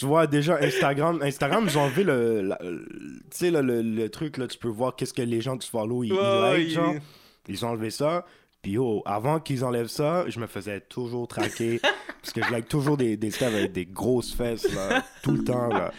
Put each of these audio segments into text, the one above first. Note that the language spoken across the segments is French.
tu vois, déjà, Instagram, Instagram, ils ont enlevé le, la- le- tu sais, là, le, le truc, là, tu peux voir qu'est-ce que les gens que tu follow, ils, ils Ouais, like, il- genre. Ils ont enlevé ça. Puis, yo, avant qu'ils enlèvent ça, je me faisais toujours traquer. parce que je like toujours des, des avec des grosses fesses, là, tout le temps, là.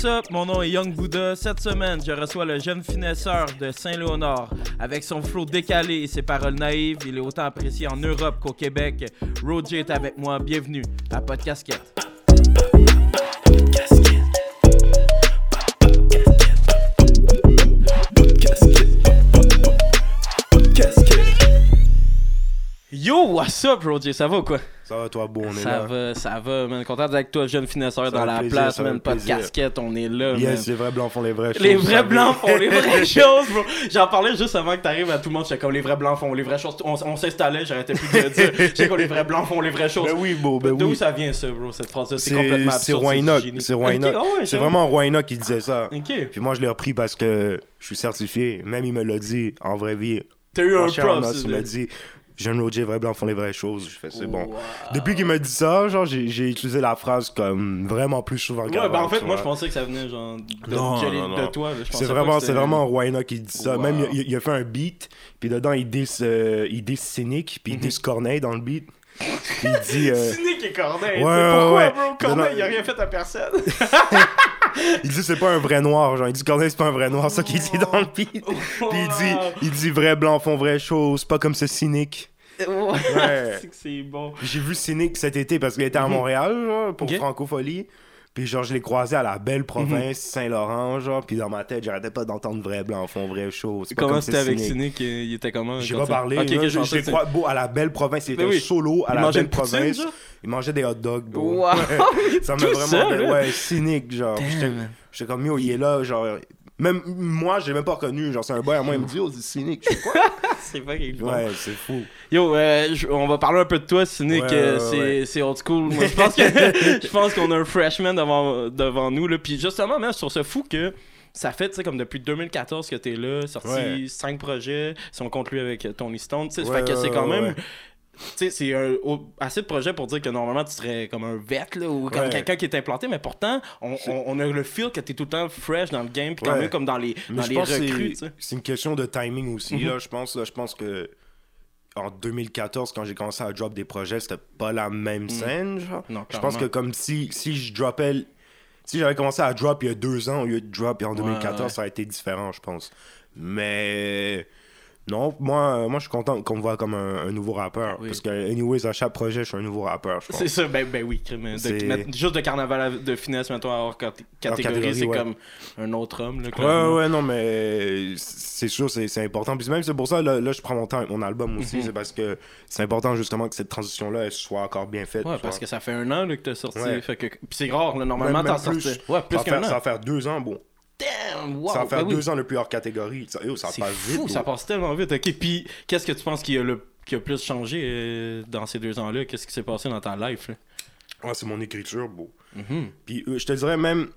What's up, mon nom est Young Buddha. Cette semaine, je reçois le jeune finesseur de Saint-Léonard. Avec son flow décalé et ses paroles naïves, il est autant apprécié en Europe qu'au Québec. Roger est avec moi, bienvenue à Podcasquette. Yo, what's up, Roger? Ça va ou quoi? Ça va, toi, beau, on est Ça là. va, ça va, man. Content d'être avec toi, jeune finesseur Ça dans la plaisir, place, ça man. Pas de casquette, on est là, man. Yes, les vrais blancs font les vraies choses. Les vrais blancs font les vraies choses, bro. J'en parlais juste avant que t'arrives à tout le monde. J'étais comme les vrais blancs font les vraies choses. On, on s'installait, j'arrêtais plus de dire. J'étais comme les vrais blancs font les vraies choses. Ben oui, beau, ben D'où oui. ça vient, ça, bro, cette phrase-là? C'est complètement C'est c'est absurde. Roy génie. C'est Roy ah ouais, C'est vraiment Roy qui disait ça. Ok. Puis moi, je l'ai repris parce que je suis certifié. Même il me l'a dit en vraie vie. T'as eu un os, il m'a dit Jeune Roger, vrais blancs font les vraies choses. Je fais c'est bon. Wow. Depuis qu'il m'a dit ça, genre, j'ai j'ai utilisé la phrase comme vraiment plus souvent Ouais, qu'avant. ben en fait, moi, je pensais que ça venait genre de, Non, de- non, de non. toi. C'est vraiment, c'est vraiment qui dit ça. Wow. Même, il, il a fait un beat, puis dedans, il dit, euh, il dit cynique, puis il Mhm. dit Corneille dans le beat. Il dit. euh, Cynique et Corneille. Ouais, ouais, pourquoi, ouais. bro? Corneille, il a rien fait à personne. Il dit c'est pas un vrai noir, genre il dit Corneille c'est pas un vrai noir, ça qu'il dit dans le beat. Puis il dit il dit vrai blanc font vraies choses, pas comme ce cynique. Ouais. C'est bon. J'ai vu cynique cet été parce qu'il était à Montréal genre, pour Mhm. Ok. Puis genre je l'ai croisé à la belle province Saint-Laurent genre, puis dans ma tête j'arrêtais pas d'entendre vrai blanc choses. C'est pas Comment comme c'était avec cynique. Cynique? Il était comment? J'ai pas parlé, Ok, là, je l'ai croisé beau, à la belle province, il était oui. solo à Il la belle poutine, province. Il mangeait des hot dogs, bro. Wow! Ça m'a vraiment seul, ouais, cynique genre. J'étais comme, yo, il est là, genre. Même moi, j'ai même pas reconnu. Genre, c'est un boy à moi, il me dit, oh, c'est cynique. Je suis quoi? C'est pas quelque chose. ouais, c'est fou. Yo, euh, je- on va parler un peu de toi, Cynic. Ouais, euh, ouais, c'est, ouais. c'est old school. Moi, je pense que je pense qu'on a un freshman devant, devant nous. Là. Puis justement, même sur ce fou que ça fait, tu sais, comme depuis 2014 que t'es là, sorti Ouais. 5 projets, si on compte lui avec euh, Tony Stone. tu sais, Ouais, fait que c'est quand ouais, même. Tu sais, c'est un- assez de projets pour dire que normalement tu serais comme un vet là, ou comme Ouais. quelqu'un qui est implanté, mais pourtant, on, on- on a le feel que t'es tout le temps fresh dans le game, puis quand Ouais. même comme dans les, Mais dans les recrues. tu c'est- une question de timing aussi, Mhm. là. Je pense, là, je pense que en 2014, quand j'ai commencé à drop des projets, c'était pas la même scène, genre. Non, Je pense que comme si, si je droppais. Si j'avais commencé à drop il y a deux ans au lieu de drop en 2014, ouais. ça aurait été différent, je pense. Mais. Non, moi, moi je suis content qu'on me voit comme un, un nouveau rappeur. Oui. Parce que, anyways, à chaque projet, je suis un nouveau rappeur. C'est ça, ben, ben oui. De- mettre- juste de carnaval à- de finesse, mettons, hors cat- catégorie, catégorie, c'est ouais. comme un autre homme. Là, Ouais, ouais, non, mais c'est sûr, c'est c'est important. Puis même, c'est pour ça, là, là, je prends mon temps avec mon album aussi. Mhm. C'est parce que c'est important, justement, que cette transition-là, elle soit encore bien faite. Ouais, parce que ça fait un an là, que t'as sorti. Ouais. Fait que... Puis c'est rare, là, normalement, t'en plus. sortais. Ouais, plus ça, va qu'un faire, ça an. va faire deux ans, bon. Damn, wow, ça va faire ben oui. deux ans le plus hors catégorie. Ça, yo, ça C'est passe fou, vite. ça passe tellement vite. Ok, puis qu'est-ce que tu penses qui a le qui a plus changé euh, dans ces deux ans-là? Qu'est-ce qui s'est passé dans ta life là? Ouais, c'est mon écriture, beau. Mhm. Puis euh, je te dirais même,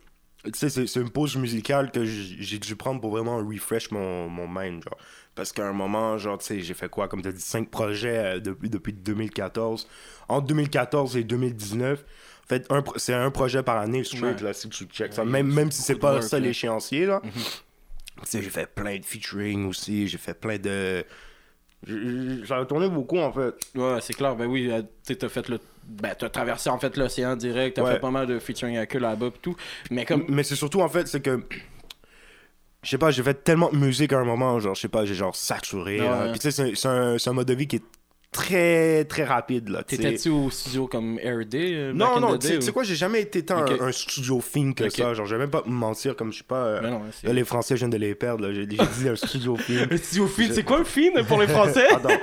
tu sais, c'est une pause musicale que j'ai dû prendre pour vraiment refresh mon, mon mind, genre. Parce qu'à un moment, genre, tu sais, j'ai fait quoi, comme tu as dit, cinq projets euh, depuis, depuis 2014. Entre 2014 et 2019, en fait, c'est un projet par année, straight, Ouais. là, si tu check ça. Ouais, Même, même si c'est pas work, ça l'échéancier, là. Mhm. J'ai fait plein de featuring aussi, j'ai fait plein de... j'ai- J'en ai tourné beaucoup, en fait. Ouais, c'est clair. Ben oui, euh, t'as fait le. Ben, t'as traversé en fait l'océan direct, t'as Ouais. fait pas mal de featuring avec eux là-bas pis tout. Mais comme. Mais c'est surtout, en fait, c'est que. Je sais pas, j'ai fait tellement de musique à un moment, genre, je sais pas, j'ai genre saturé. Ouais. Puis tu sais, c'est- c'est un, c'est un mode de vie qui est très, très rapide, là. T'étais-tu au studio comme RD euh, Non, non, tu sais quoi, j'ai jamais été tant un, un studio fin que ça. Genre, je vais même pas me mentir, comme je suis pas. euh, non, Là, les Français, je viens de les perdre. J'ai dit un studio fin. Un studio Je- c'est quoi un fin pour les Français? Attends.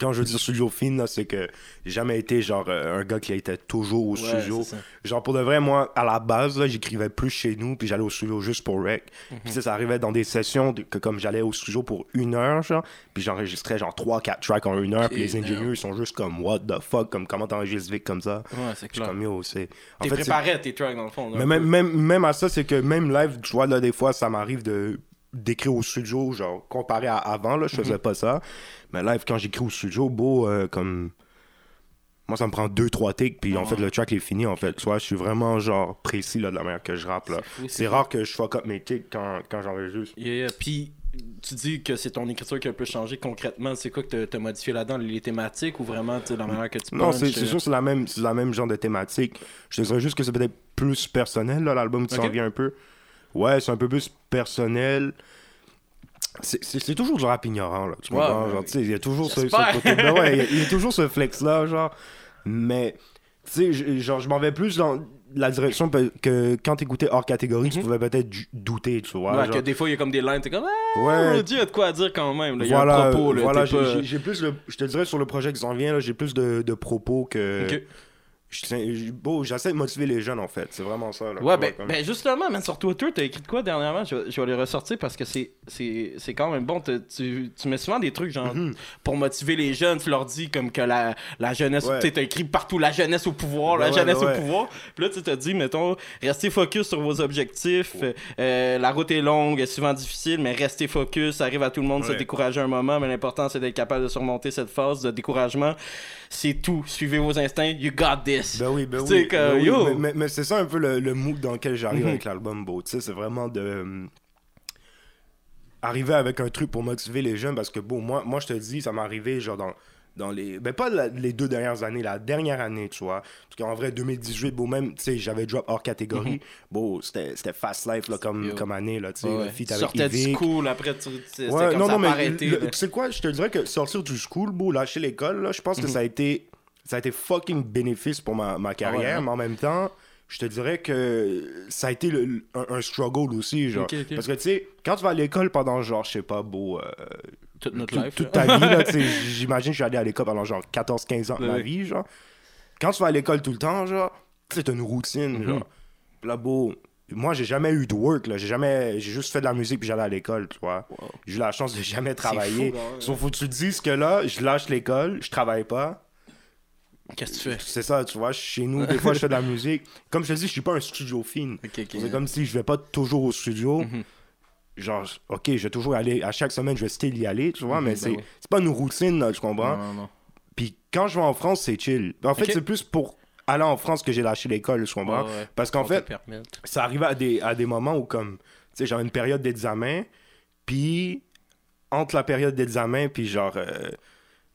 Quand je veux dire studio fin, là, c'est que j'ai jamais été genre euh, un gars qui était toujours au Ouais, studio. Genre pour de vrai, moi, à la base, j'écrivais plus chez nous, puis j'allais au studio juste pour rec. Mhm. Puis ça, ça arrivait dans des sessions de- que comme j'allais au studio pour une heure, genre, puis j'enregistrais genre 3-4 tracks en une heure, puis les ingénieurs ils sont juste comme what the fuck, comme comment t'enregistres vite comme ça? Ouais, c'est clair. comme yo, c'est. En T'es fait, à tes tracks dans le fond. là, mais même, même, même à ça, c'est que même live, tu vois, là, des fois, ça m'arrive de d'écrire au studio, genre, comparé à avant, là, je faisais Mhm. pas ça. Mais live, quand j'écris au studio, beau, euh, comme. Moi, ça me prend deux, trois takes, puis en Ah. fait, le track est fini, en fait. Tu vois, je suis vraiment, genre, précis, là, de la manière que je rappe, là. C'est rare que je fuck up mes takes quand, quand j'enregistre. Yeah, yeah. Puis, tu dis que c'est ton écriture qui a un peu changé concrètement. C'est quoi que t'as- t'as modifié là-dedans? Les thématiques ou vraiment tu sais, la manière que tu Non, c'est euh, sûr, c'est la même, c'est la même genre de thématique. Je te dirais juste que c'est peut-être plus personnel, là, l'album qui s'en Ok. vient un peu. Ouais, c'est un peu plus personnel. C'est- toujours du rap ignorant, là. Tu Ouais, comprends? ouais, Genre, tu sais, il y a toujours ce, ce J'espère. côté. Ben ouais, il y a- il y, a toujours ce flex-là, genre. Mais, tu sais, genre, je m'en vais plus dans la direction que quand t'écoutais hors catégorie, tu Mhm. pouvais peut-être douter, tu vois. Ouais, genre. que des fois, il y a comme des lines, t'es comme, ah, Ouais. Roger a de quoi dire quand même. Il y a voilà, un propos, là. voilà t'es pas- j'ai- plus le, je te dirais sur le projet qui s'en vient, j'ai plus de, de propos que. J'essaie de motiver les jeunes en fait, c'est vraiment ça. Là, Ouais, ben, comme- ben justement, man, sur Twitter, t'as écrit de quoi dernièrement? Je, je vais les ressortir parce que c'est c'est c'est quand même bon. Tu, tu mets souvent des trucs genre Mhm. pour motiver les jeunes. Tu leur dis comme que la, la jeunesse. Ouais. Tu t'as écrit partout la jeunesse au pouvoir, la Ouais, ouais, jeunesse ouais. au pouvoir. Puis là, tu t'as dit, mettons, restez focus sur vos objectifs. euh, la route est longue, est souvent difficile, mais restez focus. Ça arrive à tout le monde de se décourager un moment, mais l'important, c'est d'être capable de surmonter cette phase de découragement. C'est tout. Suivez vos instincts. You got this. Ben oui, ben oui. que, ben oui, yo. Mais, mais- mais c'est ça un peu le, le mood dans lequel j'arrive Mhm. avec l'album, beau. Tu sais, c'est vraiment de. euh, arriver avec un truc pour motiver les jeunes parce que, bon, moi, moi je te dis, ça m'est arrivé genre dans. Dans les. Ben, pas la- les deux dernières années, la dernière année, tu vois. Parce qu'en vrai, 2018, bon, même, tu sais, j'avais drop hors catégorie. Bon, c'était fast life, là, comme, Mhm. Comme année, là, tu sais. Ouais, Tu sortais du school, après tu, c'était Ouais, non, ça non, mais arrêté, le- tu sais quoi, je te dirais que sortir du school, beau, lâcher l'école, là, je pense que Mhm. ça a été ça a été fucking bénéfice pour ma, ma carrière, mais en même temps, je te dirais que ça a été le- un, un struggle aussi, genre. Parce que, tu sais, quand tu vas à l'école pendant, genre, je sais pas, beau, euh, toute notre life. toute ta vie, là, j'imagine que je suis allé à l'école pendant, genre, 14-15 ans de ma vie, genre. Quand tu vas à l'école tout le temps, genre, t'as une routine, Mhm. genre. Là, beau, moi, j'ai jamais eu de work, là. J'ai jamais, j'ai juste fait de la musique puis j'allais à l'école, tu vois. Wow. J'ai eu la chance de jamais C'est travailler. fou. Sauf faut que tu te dises que là, je lâche l'école, je travaille pas. Qu'est-ce que tu fais? C'est ça, tu vois, chez nous, des fois, je fais de la musique. Comme je te dis, je suis pas un studio ok. C'est comme si je vais pas toujours au studio. Mhm. Genre, ok, je vais toujours aller, à chaque semaine, je vais still y aller, tu vois, Mhm, mais ben c'est oui. pas une routine, là, tu comprends? Non, non, non. Puis quand je vais en France, c'est chill. En fait, c'est plus pour aller en France que j'ai lâché l'école, tu comprends? Ouais. Parce qu'en fait, ça arrivait à des, à des moments où, comme, tu sais, j'avais une période d'examen, puis entre la période d'examen, puis genre, euh,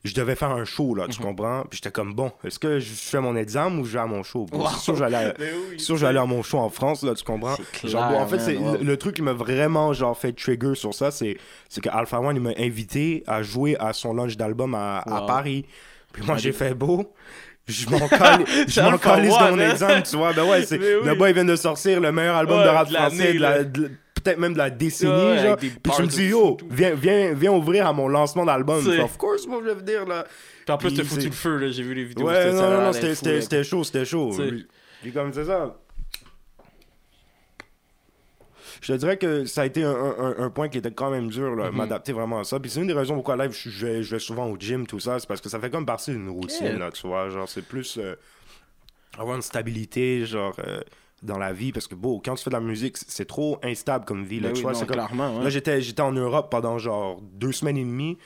je devais faire un show, là, tu Mhm. comprends? Puis j'étais comme, bon, est-ce que je fais mon examen ou je vais à mon show? Wow. C'est sûr j'allais à- oui, mon show en France, là, tu comprends? Genre, en fait, c'est wow. le, le truc qui m'a vraiment genre fait trigger sur ça, c'est que Alpha One il m'a invité à jouer à son launch d'album à. Paris. Puis moi j'ai fait beau. Je m'en calisse de mon hein? examen, tu vois? Ben ouais, c'est oui. le boy vient de sortir le meilleur album Ouais, de rap français, de la- de- peut-être même de la décennie, Ouais, genre. Puis tu me dis yo, tout. viens, viens, viens ouvrir à mon lancement d'album. C'est- Of course, moi je vais venir là. Puis en plus, t'as foutu le feu, là. J'ai vu les vidéos. Ouais, non, ça non, non, c'était- chaud, c'était chaud. Tu sais. Puis- comme c'est ça. Je te dirais que ça a été un, un- un point qui était quand même dur, là, Mhm. m'adapter vraiment à ça. Puis c'est une des raisons pourquoi live, je, je vais, je vais souvent au gym, tout ça. C'est parce que ça fait comme partie d'une routine, Yeah. là, tu vois. Genre, c'est plus euh, avoir une stabilité, genre, euh, dans la vie. Parce que, bon, quand tu fais de la musique, c'est- trop instable comme vie, là, Ben tu vois. non, c'est comme- clairement, ouais. Là, j'étais j'étais en Europe pendant, genre, deux semaines et demie.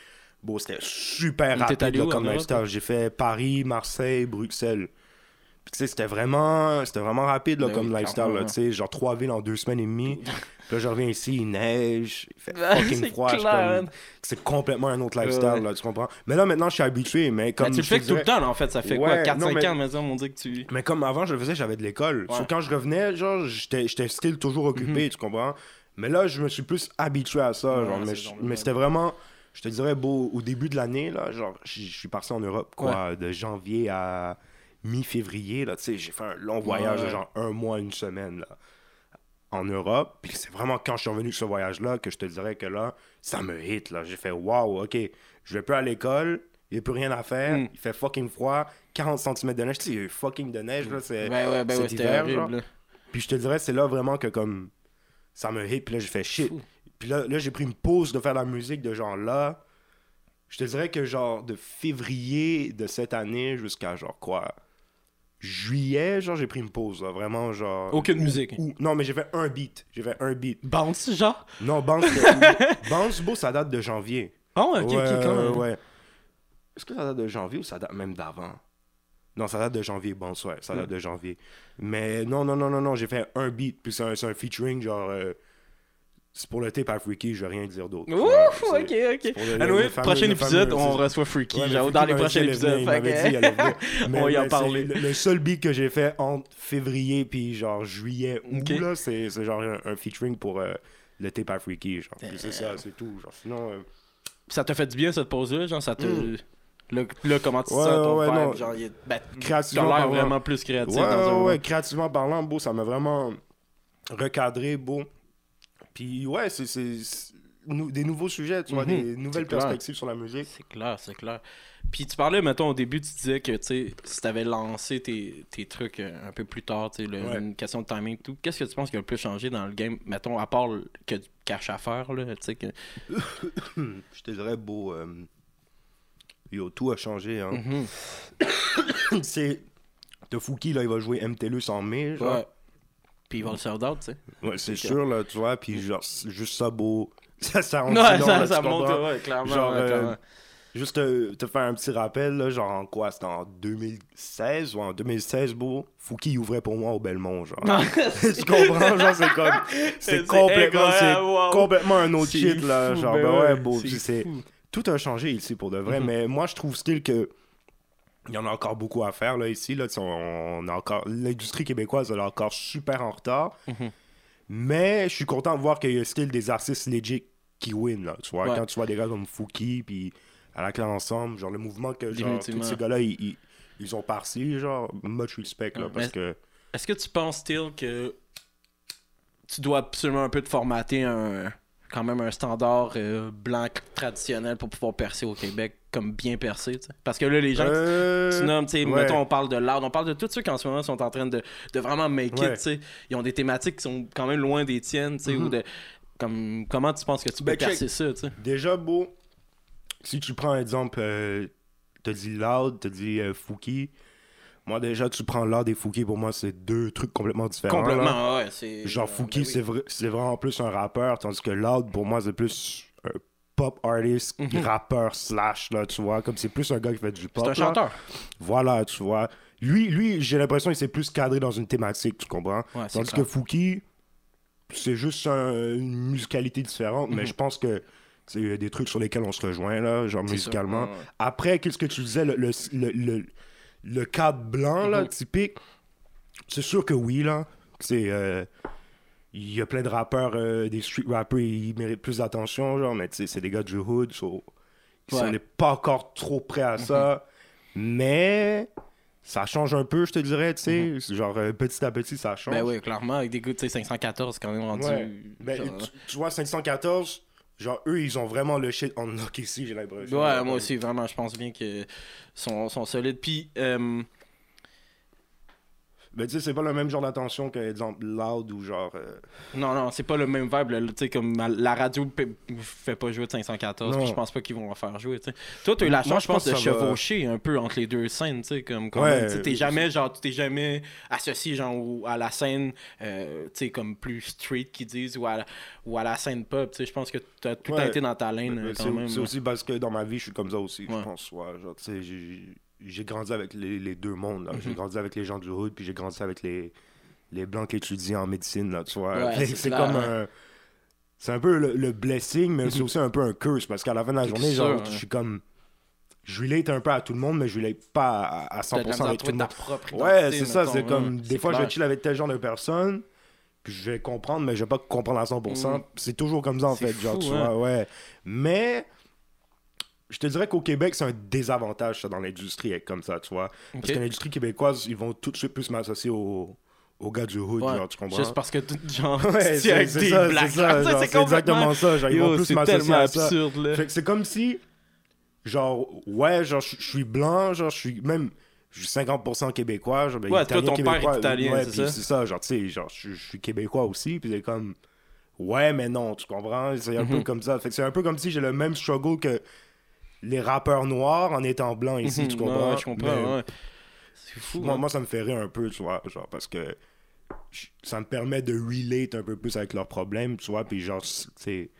Bon, c'était super rapide, là, comme lifestyle. J'ai fait Paris, Marseille, Bruxelles. Puis, tu sais, c'était vraiment, c'était vraiment rapide, là, Ben comme oui, lifestyle, là, tu sais, genre trois villes en deux semaines et demie. Puis là, je reviens ici, il neige, il fait Ben, fucking froid. C'est complètement un autre lifestyle, Ouais. là, tu comprends? Mais là, maintenant, je suis habitué, mais comme. Ben, tu le fais te tout le dirais- temps, là, en fait. Ça fait quoi? Ouais, 4-5 non, mais- ans, mais on dit que tu. mais comme avant, je le faisais, j'avais de l'école. Ouais. So, quand je revenais, genre, j'étais still toujours occupé, Mhm. tu comprends? Mais là, je me suis plus habitué à ça. Genre, mais mais c'était vraiment, je te dirais, beau, au début de l'année, là, genre, je je suis parti en Europe, quoi, de janvier à mi-février, là, tu sais, j'ai fait un long voyage de genre un mois, une semaine, là, en Europe. Puis c'est vraiment quand je suis revenu de ce voyage-là que je te dirais que là, ça me hit, là. J'ai fait, waouh, ok, je vais plus à l'école, il n'y a plus rien à faire, Mm. il fait fucking froid, 40 cm de neige, tu sais, il y a eu fucking de neige, là, c'est... Ben ouais, ben hiver, horrible. là. Puis je te dirais, c'est là vraiment que comme ça me hit, puis là j'ai fait shit. Fou. Puis là, là j'ai pris une pause de faire de la musique de genre là. Je te dirais que genre de février de cette année jusqu'à genre quoi? Juillet, genre, j'ai pris une pause, là, vraiment, genre. Aucune musique. Ou- non, mais j'ai fait un beat. J'ai fait un beat. Bounce, genre? Non, Bounce, Bounce, beau, ça date de janvier. Oh, ok, ouais, ok, quand même. ouais. Est-ce que ça date de janvier ou ça date même d'avant? Non, ça date de janvier, Bounce, ouais, ça date de janvier. Mais non, non, non, non, non, j'ai fait un beat, puis c'est un, un featuring, genre. euh, c'est pour le tape à Freaky, je vais rien dire d'autre. Ouf, Ouais, ok, ok. le- Anyway, le fameux- prochain le épisode, fameux- on reçoit Freaky, Ouais, mais genre, Freaky dans les prochains épisodes. On va y en c'est Le, le seul beat que j'ai fait entre février puis genre juillet août, Ok. là, c'est c'est genre un, un featuring pour euh, le tape à Freaky. Genre. Puis c'est ça, c'est tout. Genre. Sinon, euh, Ça t'a fait du bien, cette pause-là? Genre, ça te... Mm. Là, comment tu te Ouais, sens, ton ouais, vibe? non. Genre, il est... ben, créativement l'air vraiment plus créatif ouais, dans un... ouais, ouais, créativement parlant, beau, ça m'a vraiment recadré, beau. Puis ouais, c'est- c'est c'est des nouveaux sujets, tu vois, Mhm. des nouvelles C'est clair. perspectives sur la musique. C'est clair, c'est clair. Puis tu parlais, mettons, au début, tu disais que, tu sais, si t'avais lancé tes, tes trucs euh, un peu plus tard, tu sais, Ouais. une question de timing et tout, qu'est-ce que tu penses qui a le plus changé dans le game, mettons, à part le- que du cash à faire, là, tu sais, que... Je te dirais, beau. euh, Yo, tout a changé. Hein. Mhm. c'est. De Fouki, là, il va jouer MTLUS en mai. Genre. Ouais. Puis il va le sold out, tu sais. Ouais, c'est sûr, là, tu vois. Puis, genre, juste ça, beau. Ça, ça Ouais, ça, là, ça tu monte, ouais, clairement. Genre, ouais, euh. Juste te, te faire un petit rappel, là, genre, en quoi C'était en 2016 ou en 2016, beau? Fouki ouvrait pour moi au Belmont, genre. tu comprends? Genre, c'est comme. C'est complètement, wow. un autre shit, là. genre, ben ben ouais, beau. c'est. Tout a changé ici pour de vrai, Mhm. mais moi, je trouve still que. Il y en a encore beaucoup à faire là ici là, on, a encore l'industrie québécoise elle est encore super en retard. Mhm. Mais je suis content de voir qu'il y a still des artistes legit qui win là, tu vois, Ouais. quand tu vois des gars comme Fouki puis à la clé ensemble, genre le mouvement que genre, tous ces gars-là ils, ils, ils ont parti, genre much respect là Ouais, parce que Est-ce que tu penses, still, que tu dois absolument un peu te formater un quand même un standard euh, blanc traditionnel pour pouvoir percer au Québec comme bien percer, tu sais? Parce que là, les gens Euh, tu nommes, tu ouais. mettons, on parle de l'art, on parle de tous ceux qui en ce moment sont en train de, de vraiment make Ouais. it, tu. Ils ont des thématiques qui sont quand même loin des tiennes, tu sais, ou Mhm. de... Comme, comment tu penses que tu peux Ben, percer ça, tu? Déjà, beau, si tu prends exemple, euh, t'as dit Loud, t'as dit euh, Fouki. Moi, déjà, tu prends Loud et Fouki, pour moi, c'est deux trucs complètement différents. Complètement, ouais, c'est... Genre, Fouki, ben c'est vrai- c'est vraiment plus un rappeur, tandis que Loud, pour moi, c'est plus un pop artist, Mhm. rappeur slash, là, tu vois. Comme c'est plus un gars qui fait du pop. C'est un là. chanteur. Voilà, tu vois. Lui, lui j'ai l'impression qu'il s'est plus cadré dans une thématique, tu comprends? Ouais, Tandis clair. que Fouki, c'est juste un- une musicalité différente, mais Mhm. je pense que c'est il y a des trucs sur lesquels on se rejoint, là, genre musicalement. ça, ouais, ouais. Après, qu'est-ce que tu disais, le, le, le, le- le cadre blanc, là, Mhm. typique, c'est sûr que oui, là. C'est. euh, il y a plein de rappeurs, euh, des street rappers, ils méritent plus d'attention, genre, mais tu sais, c'est des gars du hood, so, si Ouais. on n'est pas encore trop prêt à ça, mais ça change un peu, je te dirais, tu sais, genre, euh, petit à petit, ça change. Ben oui, clairement, avec des goûts, tu sais, 514, quand même rendu... Ouais. Ben, genre, tu, tu vois, 514, genre, eux, ils ont vraiment le shit en knock ici, j'ai l'impression. Ouais, moi aussi, vraiment, je pense bien que sont, sont solides. Puis, euh, Ben, tu sais, c'est pas le même genre d'attention que, exemple, Loud ou genre. euh, non, non, c'est pas le même vibe. Tu sais, comme la radio fait pas jouer de 514, Non. puis je pense pas qu'ils vont en faire jouer, tu sais. Toi, t'as eu la chance, je pense, de va- chevaucher un peu entre les deux scènes, tu sais, comme quand Ouais, t'es jamais, genre, tu t'es jamais associé, genre, à la scène, euh, tu sais, comme plus street, qu'ils disent, ou à, la- ou à la scène pop, tu sais, je pense que t'as tout Ouais. été dans ta lane, ben, euh, c'est quand même. c'est aussi parce que dans ma vie, je suis comme ça aussi, je pense. Ouais, genre, tu sais, j'ai- grandi avec les, les deux mondes. J'ai Mhm. grandi avec les gens du hood, puis j'ai grandi avec les, les blancs qui étudient en médecine, là, tu vois. Ouais, c'est comme un. C'est un peu le, le blessing, mais c'est aussi un peu un curse, parce qu'à la fin de la journée, sûr, genre, hein. je suis comme. Je relate un peu à tout le monde, mais je relate pas à, à T'as de la 100% misère à avec tout le monde. Ouais, c'est ça, c'est hein. comme. Des C'est fois, je clair. vais chill avec tel genre de personne, puis je vais comprendre, mais je vais pas comprendre à 100%. Mhm. C'est toujours comme ça, en fait, genre, tu hein. vois, ouais. Mais. Je te dirais qu'au Québec, c'est un désavantage, ça, dans l'industrie, être comme ça, tu vois. Parce que l'industrie québécoise, ils vont tout de suite plus m'associer aux, aux gars du hood, Ouais, genre, tu comprends? Juste parce que, genre, Ouais, c'est exactement ça. Genre, ils vont plus m'associer à ça. c'est comme si, genre, ouais, genre, je suis blanc, genre, je suis même, je suis 50% québécois, genre, ben, Ouais, toi, italien, ton père est québécois, italien, ouais, c'est ça? c'est ça, genre, tu sais, genre, je suis québécois aussi, puis c'est comme, ouais, mais non, tu comprends? C'est un peu Mhm. comme ça. Fait que c'est un peu comme si j'ai le même struggle que les rappeurs noirs en étant blanc ici, Mhm, tu ouais, comprends? ouais, je comprends, Mais ouais. C'est fou. moi, hein. moi, ça me fait rire un peu, tu vois, genre, parce que ça me permet de relate un peu plus avec leurs problèmes, tu vois, puis genre, c'est...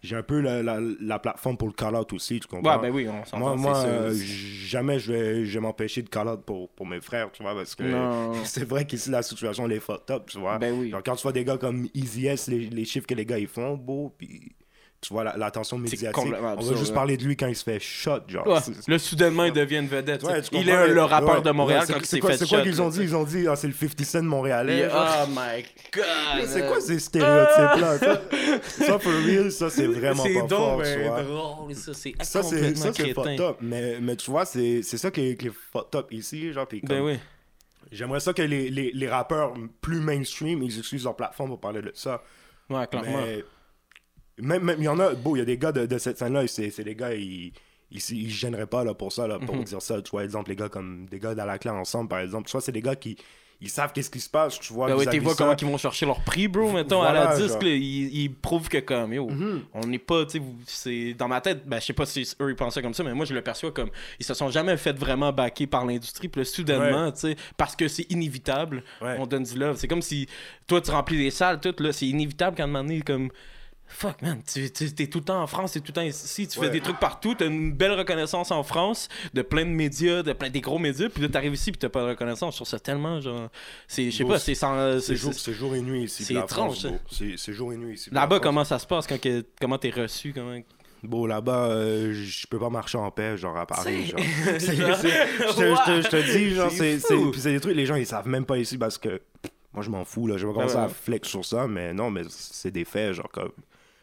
J'ai un peu la, la, la plateforme pour le call-out aussi, tu comprends? Ouais, ben oui, on moi, moi euh, jamais je vais, je m'empêcher de call-out pour, pour mes frères, tu vois, parce que c'est vrai qu'ici, la situation, elle est fucked up, tu vois? Ben oui. Genre, quand tu vois des gars comme Easy S, les, les chiffres que les gars, ils font, beau, puis tu vois la- l'attention médiatique, on va juste parler de lui quand il se fait shot, genre. Ouais. C'est- Là, soudainement, il devient une vedette. Ouais, il est le rappeur ouais, de Montréal c'est- quand il c'est s'est quoi- fait C'est quoi qu'ils ont dit? Ils ont dit, ah, c'est le 50 Cent montréalais. Yeah. Oh my god! C'est quoi ces stéréotypes-là? ça, ça, for real, ça, c'est vraiment C'est pas donc fort, ben tu vois. drôle, ça, c'est Ça, c'est c'est fucked up. Mais, mais tu vois, c'est c'est ça qui est, qui est fucked up ici, genre, Ben oui. J'aimerais ça que les, les, les rappeurs plus mainstream, ils utilisent leur plateforme pour parler de ça. Ouais, clairement. Mais même, même, il y en a, bon, il y a des gars de, de cette scène-là, c'est c'est des gars, ils, ils, se gêneraient pas là, pour ça, là, pour Mhm. dire ça. Tu vois, exemple, les gars comme des gars dans la clan ensemble, par exemple. Tu vois, c'est des gars qui ils savent qu'est-ce qui se passe, tu vois. Ben ouais, tu vois comment ils vont chercher leur prix, bro, mettons, à la disque, là, ils, ils prouvent que comme, yo, Mhm. on n'est pas, tu sais, c'est dans ma tête, ben je sais pas si eux ils pensaient comme ça, mais moi je le perçois comme, ils se sont jamais fait vraiment backer par l'industrie, puis là, soudainement, tu sais, parce que c'est inévitable, Ouais. on donne du love. C'est comme si, toi tu remplis des salles, tout, là, c'est inévitable qu'à un moment donné, comme... Fuck man, tu tu- t'es tout le temps en France, t'es tout le temps ici, tu fais des trucs partout, t'as une belle reconnaissance en France, de plein de médias, de plein des gros médias, puis là t'arrives ici puis t'as pas de reconnaissance. Je trouve ça tellement genre, c'est, je sais pas, c'est sans, C'est jour, et nuit ici. c'est étrange. C'est jour et nuit ici. Là-bas, comment ça se passe quand que, comment t'es reçu, comment. Bon, là-bas, euh, je peux pas marcher en paix, genre à Paris. Genre. Je, te, dis, genre, C'est des trucs, les gens, ils savent même pas ici parce que moi, je m'en fous, là. Je vais commencer ouais, à flex sur ça, mais non, mais c'est des faits, genre, comme.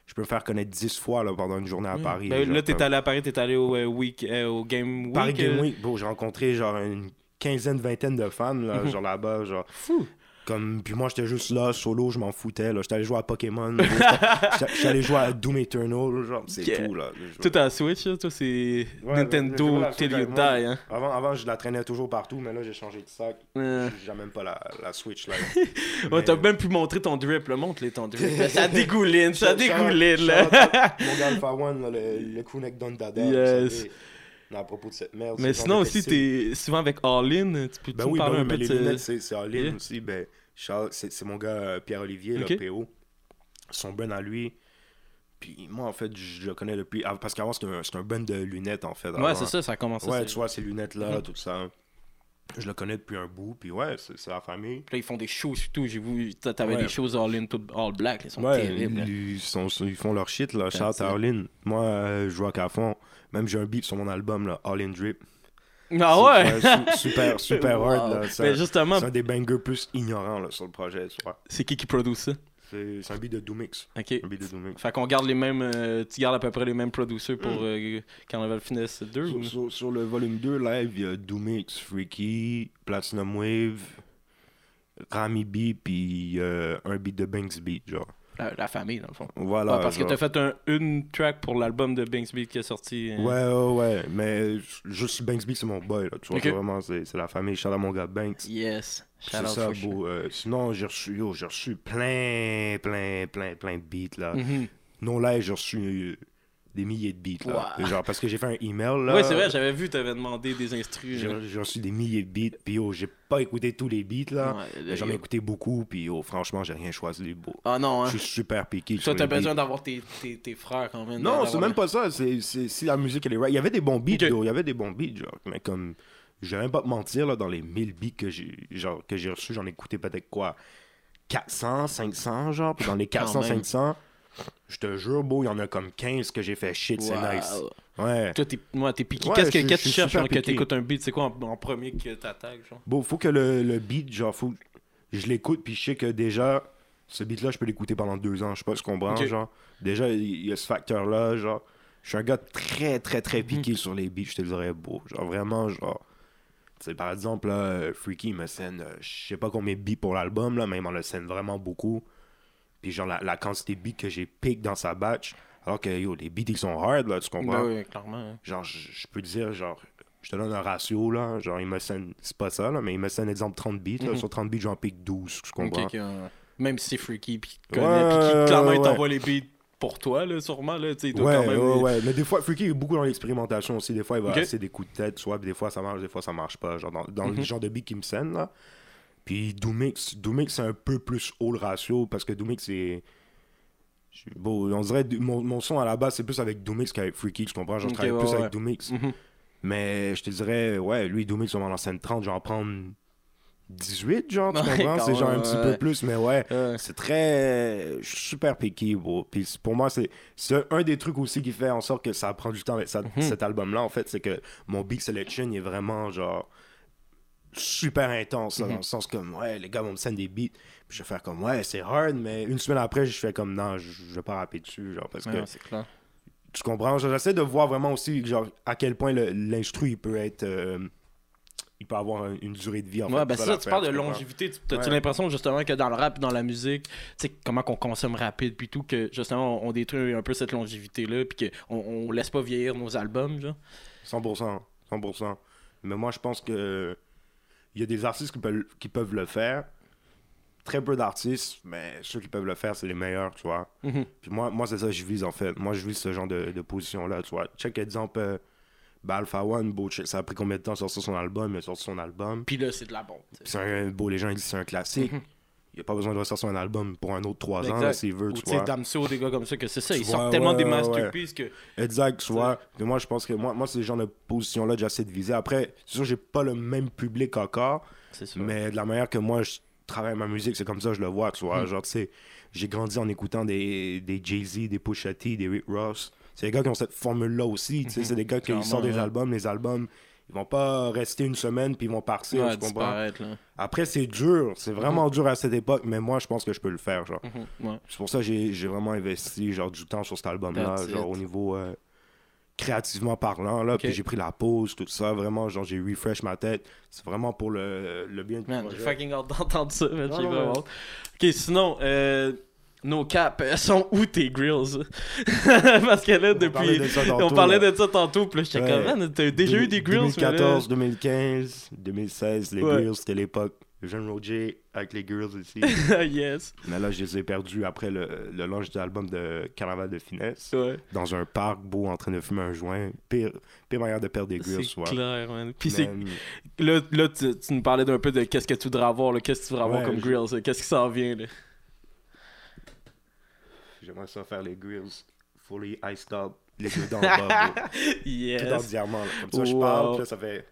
Je peux me faire connaître 10 fois là, pendant une journée à Paris. Ben, genre, là, t'es comme- allé à Paris, t'es allé au, euh, week, euh, au Game Week. Paris Game euh, Week, bon, j'ai rencontré genre une quinzaine, vingtaine de fans, là, Mhm. genre là-bas, genre. Fou. Comme, puis moi, j'étais juste là, solo, je m'en foutais, là. J'étais allé jouer à Pokémon, j'étais allé jouer à Doom Eternal, genre, c'est Ok. tout, là. Tout à Switch, toi, c'est Ouais, Nintendo Till You Die, hein. Avant, avant, je la traînais toujours partout, mais là, j'ai changé de sac. Euh, J'ai même pas la, la Switch, là. Ouais, Mais- t'as même pu montrer ton drip, là. Montre-les ton drip. ça dégouline, ça dégouline, là. Mon gars Alpha One, là, le, le vous Yes. savez, à propos de cette merde. Mais sinon aussi, t'es souvent avec All-In. Tu peux Ben oui, ben parler oui, un mais peu les de lunettes, c'est Yeah. aussi. Ben, c'est mon gars euh, Pierre-Olivier, là, PO. Son brand à lui. Puis moi, en fait, je le connais depuis. ah, Parce qu'avant, c'était un, un de lunettes, en fait. Ouais, c'est ça, ça a commencé. Ouais, tu vois, ces lunettes-là, Mhm. tout ça. Je le connais depuis un bout, puis ouais, c'est la famille. Puis là, ils font des shows surtout. J'ai vu, t'a- t'avais Ouais. des shows all-in, tout all black. Ils sont Ouais, terribles. ils, sont- ils font leur shit, là. Shout à All In. Moi, euh, je rock à fond. Même j'ai un beat sur mon album, là, All In Drip. Ah ouais? su- super, super hard, Wow. là. C'est un- justement, c'est un des bangers plus ignorants, là, sur le projet, tu vois. c'est qui qui produit ça? C'est un beat de Doomix. Ok. Un beat de Doomix. Fait qu'on garde les mêmes. euh, tu gardes à peu près les mêmes producers pour Mm. euh, Carnival Finesse 2 ou... Sur, sur- sur le volume 2, live, il y a Doomix, Freaky, Platinum Wave, Rami B, puis euh, un beat de Banks Beat, genre. La, la famille, dans le fond. Voilà. Ouais, parce genre. que t'as fait un, une track pour l'album de Beat qui est sorti. euh, Ouais, ouais, ouais. Mais juste Beat, c'est mon boy, là. Tu vois, vraiment, c'est la famille. Shout mon gars Banks. Yes. C'est ça, beau. Euh, sinon, j'ai reçu, yo, j'ai reçu plein, plein, plein, plein de beats, là. Mhm. Non live, j'ai reçu des milliers de beats, là. Wow. Genre, parce que j'ai fait un email, là. Ouais, c'est vrai, j'avais vu, t'avais demandé des instrus. J'ai reçu des milliers de beats, puis yo, j'ai pas écouté tous les beats, là. Ouais, J'en ai écouté beaucoup, puis yo, franchement, j'ai rien choisi. Beau. Ah non, hein. Je suis super piqué. Toi, t'as besoin d'avoir tes, tes, tes frères quand même. Non, c'est même pas ça. C'est si la musique elle est right. Il y avait des bons beats, Ok. yo, Il y avait des bons beats, genre. Mais comme. Je vais même pas te mentir, là, dans les 1000 beats que j'ai genre que j'ai reçus, j'en ai écouté peut-être quoi 400, 500, genre. Puis dans les 400, même. 500, je te jure, beau, il y en a comme 15 que j'ai fait shit, c'est nice. Ouais. Toi, t'es ouais, t'es piqué. Ouais, Qu'est-ce que tu cherches quand piqué. t'écoutes un beat? C'est quoi en, en premier que t'attaques, genre? Bon, faut que le, le beat, genre, faut je l'écoute, puis je sais que déjà, ce beat-là, je peux l'écouter pendant deux ans. Je sais pas ce qu'on comprends, Ok. genre. Déjà, il y a ce facteur-là, genre. Je suis un gars très, très, très Mhm. piqué sur les beats, je te le dirais, beau. Genre, vraiment, genre. Tu sais, par exemple, là, Freaky, il me scène, euh, je sais pas combien de beats pour l'album, là, mais il m'en le scène vraiment beaucoup. Puis, genre, la, la quantité de beats que j'ai pick dans sa batch, alors que, yo, les beats, ils sont hard, là, tu comprends? Ben oui, clairement. hein. Genre, je peux te dire, genre, je te donne un ratio, là. Genre, il me scène, c'est pas ça, là, mais il me scène, exemple, 30 beats. là. Mhm. Sur 30 beats, j'en pique 12, tu comprends? Ok, ok, ouais. Même si c'est freaky, puis qu'il Ouais, connaît, puis ouais, clairement il ouais. t'envoie les beats pour toi, là, sûrement. Là, tu sais, Ouais, quand même- ouais, ouais. Mais des fois, Freaky est beaucoup dans l'expérimentation aussi. Des fois, il va Ok. essayer des coups de tête, soit, des fois, ça marche, des fois, ça marche pas. Genre, dans, dans Mhm. le genre de beat qui me scène, là. Puis Doomix, Doomix, c'est un peu plus haut le ratio, parce que Doomix, c'est... je- Bon, on dirait, mon, mon son à la base, c'est plus avec Doomix qu'avec Freaky, tu comprends? Genre, je travaille ouais, plus ouais. avec Doomix. Mhm. Mais je te dirais, ouais, lui, Doomix, on va en scène 30, genre prendre 18, genre, tu comprends? C'est genre un petit ouais. peu plus, mais ouais. C'est très. je suis super picky, bro. Puis pour moi, c'est c'est un des trucs aussi qui fait en sorte que ça prend du temps avec ça- Mhm. cet album-là, en fait. C'est que mon beat selection il est vraiment, genre, super intense, là, Mhm. dans le sens comme, ouais, les gars vont me send des beats. Puis je vais faire comme, ouais, c'est hard, mais une semaine après, je fais comme, non, je, je vais pas rapper dessus, genre, parce que. C'est clair. Tu comprends? J'essaie de voir vraiment aussi, genre, à quel point l'instru, il peut être. euh, il peut avoir un- une durée de vie, en fait. Ouais, ben c'est ça, tu parles de comprends? longévité. Tu- T'as-tu Ouais. l'impression justement que dans le rap et dans la musique, tu sais, comment qu'on consomme rapide, puis tout, que justement on, on détruit un peu cette longévité-là, puis qu'on on laisse pas vieillir nos albums, genre? 100%. 100%. Mais moi, je pense que il y a des artistes qui peuvent, qui peuvent le faire. Très peu d'artistes, mais ceux qui peuvent le faire, c'est les meilleurs, tu vois. Mhm. Puis moi, moi c'est ça que je vise, en fait. Moi, je vise ce genre de, de position-là, tu vois. Check, exemple, euh, ben, Alpha One, beau, ça a pris combien de temps sortir son album? Il a sorti son album. Puis là, c'est de la bombe. c'est un beau, les gens, ils disent c'est un classique. Mhm. Il n'y a pas besoin de ressortir un album pour un autre 3 ans, là, s'il veut, tu vois. Damso, des gars comme ça, que c'est ça, ils sortent tellement des masterpieces que. Exact, tu vois. Mais moi, je pense que moi, moi c'est le genre de position-là que j'essaie de viser. Après, c'est sûr, j'ai pas le même public encore. Mais de la manière que moi je travaille ma musique, c'est comme ça que je le vois, tu vois. Mm. Genre, tu sais, j'ai grandi en écoutant des, des Jay-Z, des Pusha T, des Rick Ross. C'est des gars qui ont cette formule-là aussi, tu sais. Mhm. C'est des gars qui sortent des albums, les albums, ils vont pas rester une semaine puis ils vont partir, Ouais, tu comprends? là. Après, c'est dur, c'est vraiment dur à cette époque, mais moi, je pense que je peux le faire, genre. Mhm, ouais. C'est pour ça que j'ai vraiment investi, genre, du temps sur cet album-là, genre, it. au niveau... euh, créativement parlant là puis j'ai pris la pause tout ça vraiment genre j'ai refresh ma tête c'est vraiment pour le, le bien du Man, j'ai fucking hâte d'entendre ça, man. Non, J'ai vraiment hâte. Ok, sinon, euh, nos caps, elles sont où tes grills? Parce que là, depuis. On parlait de ça tantôt, puis là, j'étais comme, t'as déjà eu des grills, mais là- 2014, 2015, 2016, les grills, c'était l'époque. Le jeune Roger avec les grills aussi. yes. Mais là, je les ai perdus après le, le launch de l'album de Carnaval de Finesse. Ouais. Dans un parc beau en train de fumer un joint. Pire, pire manière de perdre des grills, C'est clair, man. Puis c'est là, là tu, tu nous parlais d'un peu de qu'est-ce que tu voudrais avoir, qu'est-ce que tu voudrais avoir comme je- grills, qu'est-ce qui s'en vient, là? J'aimerais ça faire les grills fully iced up. Les deux dans le bas, bro. Tout en Yes. diamant. là. Comme ça, je parle, puis là, ça fait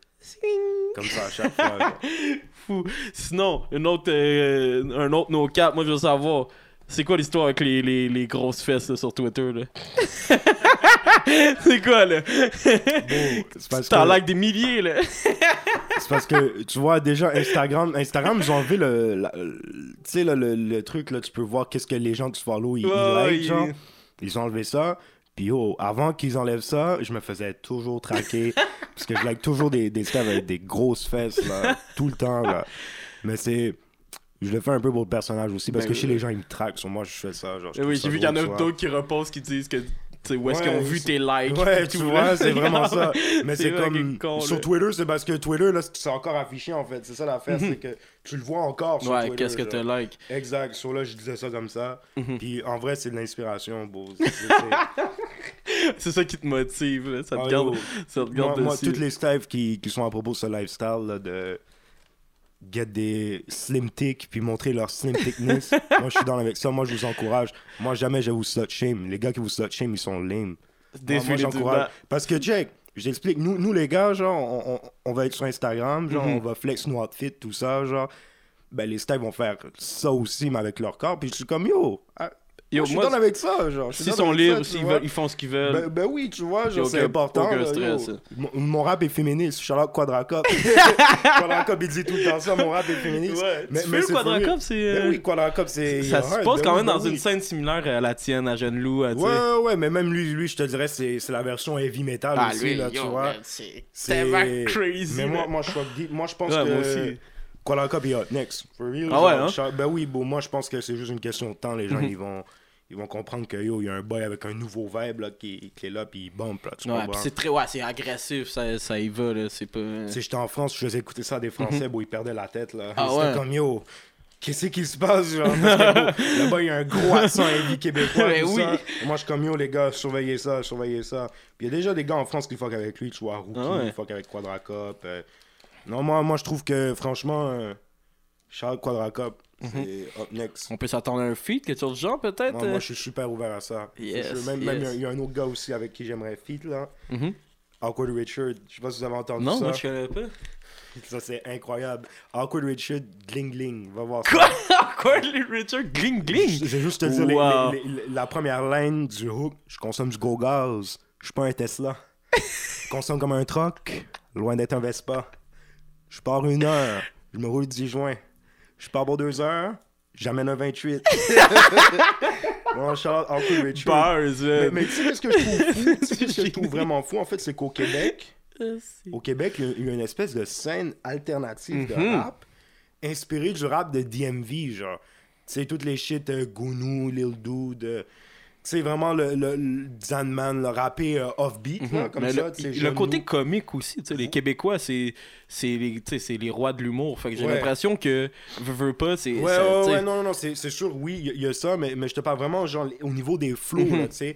comme ça à chaque fois. Fou. Sinon, une autre, euh, un autre no cap, moi je veux savoir, c'est quoi l'histoire avec les, les, les grosses fesses là, sur Twitter, là? c'est quoi, là? T'en que- like des milliers, là. C'est parce que, tu vois, déjà, Instagram, Instagram, ils ont enlevé le, la- le- tu sais, le, le truc, là, tu peux voir qu'est-ce que les gens que tu follow, ils, Ouais, like, il- genre. Ils ont enlevé ça. Puis, oh, avant qu'ils enlèvent ça, je me faisais toujours traquer. parce que je like toujours des, des avec des grosses fesses, là, tout le temps, là. Mais c'est... Je le fais un peu pour le personnage aussi, parce Ben que chez les gens, ils me traquent. Sur moi, je fais ça, genre, oui, j'ai vu qu'il y en a tu d'autres qui reposent qui disent que, tu sais, où est-ce Ouais, qu'ils ont vu tes likes. Ouais, tu vois, c'est vraiment ça. Mais C'est comme con, sur. Twitter, c'est parce que Twitter là, c'est encore affiché en fait. C'est ça l'affaire, c'est que tu le vois encore sur Mhm. Ouais, Twitter. qu'est-ce que t'as like? Exact. Sur là, je disais ça comme ça. Mhm. Puis en vrai, c'est de l'inspiration. C'est- ça qui te motive, là. Ça te Ah, garde, ça te moi, garde moi, toutes les styles qui, qui sont à propos de ce lifestyle là, de get des slim tick puis montrer leur slim thickness. moi, je suis dans avec ça. Moi, je vous encourage. Moi, jamais je vous slut shame. Les gars qui vous slut shame, ils sont lame. Moi, moi, j'encourage. Parce que, Jake, je t'explique, nous, nous, les gars, genre, on, on- on va être sur Instagram, genre, Mhm. on va flex nos outfits, tout ça, genre. Ben, les styles vont faire ça aussi, mais avec leur corps. Puis je suis comme, yo, moi, je suis moi, avec ça, genre. s'ils sont libres, ça, vois. veulent- ils font ce qu'ils veulent. Ben, ben oui, tu vois, genre, c'est important. aucun là, yo. stress. Mon, mon rap est féministe. Charlotte Quadracop. Quadracop, il dit tout le temps ça, mon rap est féministe. Ouais. Mais- tu mais c'est quadracop. Ben oui, Quadracop, c'est. Ça se passe ben quand même ben dans oui. une scène similaire à la tienne, à Jeune Loup. Ouais, ouais, mais même lui, lui je te dirais, c'est la version heavy metal Ah, aussi, là, tu vois. c'est crazy. Mais moi, je, pense que. Kuala Lumpur est hot next. For real. Ah ouais, hein? Ben oui, bon, moi, je pense que c'est juste une question de temps. Les gens, Mhm. ils vont. Ils vont comprendre que yo, il y a un boy avec un nouveau vibe là, qui, qui est là, puis il bump là, tu Ouais, c'est très, ouais, c'est agressif, ça, ça y va, là, c'est pas... Sais, j'étais en France, je faisais écouter ça à des Français, bon, ils perdaient la tête là. Ah C'était ouais? comme yo, qu'est-ce qui se passe, genre? Là-bas, il y a un gros accent heavy québécois. Ben oui. ça. Moi, je suis comme yo, les gars, surveillez ça, surveillez ça. Puis il y a déjà des gars en France qui fuck avec lui, tu vois, Rookie, Ah ouais. fuck avec Quadracop. euh. Non, moi, moi, je trouve que, franchement, euh, Charles Quadracop, Mhm. c'est up next. On peut s'attendre à un feat, quelque chose du genre, peut-être? Moi, moi, je suis super ouvert à ça. Yes, Je- même, même, il y a- yes. il y, a un autre gars aussi avec qui j'aimerais feat, là. Mhm. Awkward Richard. Je sais pas si vous avez entendu Non, ça. moi, je connais pas. Ça, c'est incroyable. Awkward Richard, Gling Gling. Va voir ça. Quoi, les Richard? Gling, gling! Je vais juste te dire les- Wow. les- les- la première ligne du hook. Je consomme du gros gaz. Je suis pas un Tesla. Je consomme comme un truck. Loin d'être un Vespa. Je pars une heure. Je me roule 10 joints. Je pars pour deux heures. J'amène un 28. non, Charles Richard. Bars, Mais, mais tu sais ce que je trouve fou? Tu sais ce que je trouve vraiment fou, en fait, c'est qu'au Québec, au Québec, il y a- une espèce de scène alternative de Mhm. rap inspirée du rap de DMV, genre. Tu sais, toutes les shit euh, Gounou, Lil Dude. euh, sais, vraiment le, le, le Zanman, le rappé euh, offbeat, là, comme Mais ça. le, côté nous. comique aussi, tu sais, les Québécois, c'est c'est les, c'est les rois de l'humour. Fait que j'ai Ouais. l'impression que veux, veux pas, c'est. Ouais, ça, ouais, ouais, non, non, c'est c'est sûr, oui, il y, a- il y a ça, mais, mais je te parle vraiment, genre, au niveau des flows, Mhm. là, tu sais.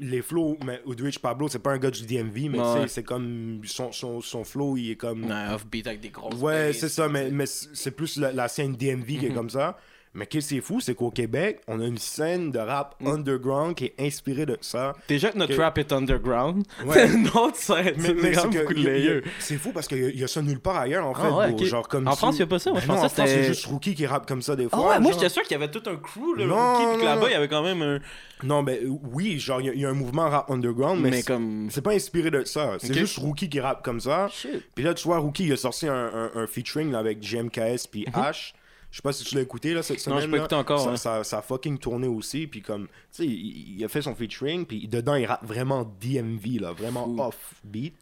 Les flows, mais Udrich Pablo, c'est pas un gars du DMV, mais Ouais. c'est comme. Son, son, son flow, il est comme. Ouais, offbeat avec des grosses. Ouais, c'est ça, mais, c'est plus la, la scène DMV qui est Mhm. comme ça. Mais qu'est-ce qui est fou, c'est qu'au Québec, on a une scène de rap Mm. underground qui est inspirée de ça. Déjà que notre Que- rap est underground. Ouais. Autre scène. Mais, C'est mais c'est beaucoup de layers. c'est fou parce qu'il y, y a ça nulle part ailleurs, en fait. Ah ouais, bro. ok. Genre comme En si- France, il y a pas ça. Moi, Ben je non, pensais en que France, c'est juste Rookie qui rappe comme ça des Ah fois. ouais, moi j'étais sûr qu'il y avait tout un crew, le Non, rookie, puis non, là-bas, non. il y avait quand même un. Non, mais euh, oui, genre, il y a- il y, a un mouvement rap underground, mais, Mais c'est- comme. c'est pas inspiré de ça. C'est juste Rookie qui rappe comme ça. Shit. Puis là, tu vois, Rookie, il a sorti un, un- un featuring là, avec GMKS puis H. Je sais pas si tu l'as écouté là, cette. Non, là. encore, Ça, ça, ça a fucking tourné aussi. Puis comme, tu sais, il, il a fait son featuring. Puis dedans, il rappe vraiment DMV, là, vraiment Fou. off-beat.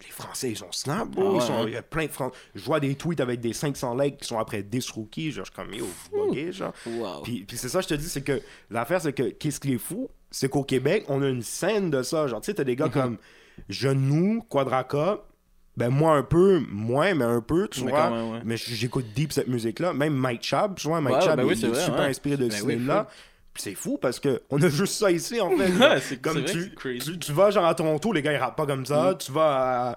Les Français, ils sont snap, bro. Ah Ils sont-. Il y a plein de Français. Je vois des tweets avec des 500 likes qui sont après 10 rookies. Genre, je suis comme, yo, buggez, genre. Wow. Puis, puis c'est ça, je te dis, c'est que l'affaire, c'est que qu'est-ce qui est fou, c'est qu'au Québec, on a une scène de ça. Genre, tu sais, t'as des gars comme Genou, Quadraca, ben moi un peu, moins, mais un peu, tu Mais vois. quand même, ouais. Mais j'écoute deep cette musique-là. Même Mike Chab, tu vois, Mike Ouais, Chab, ben il est vrai, super ouais. inspiré de Ben ce. Puis c'est fou parce que on a juste ça ici, en fait. C'est- comme vrai tu, crazy. tu, tu vas genre à Toronto, les gars ils rappent pas comme ça. Mm. Tu vas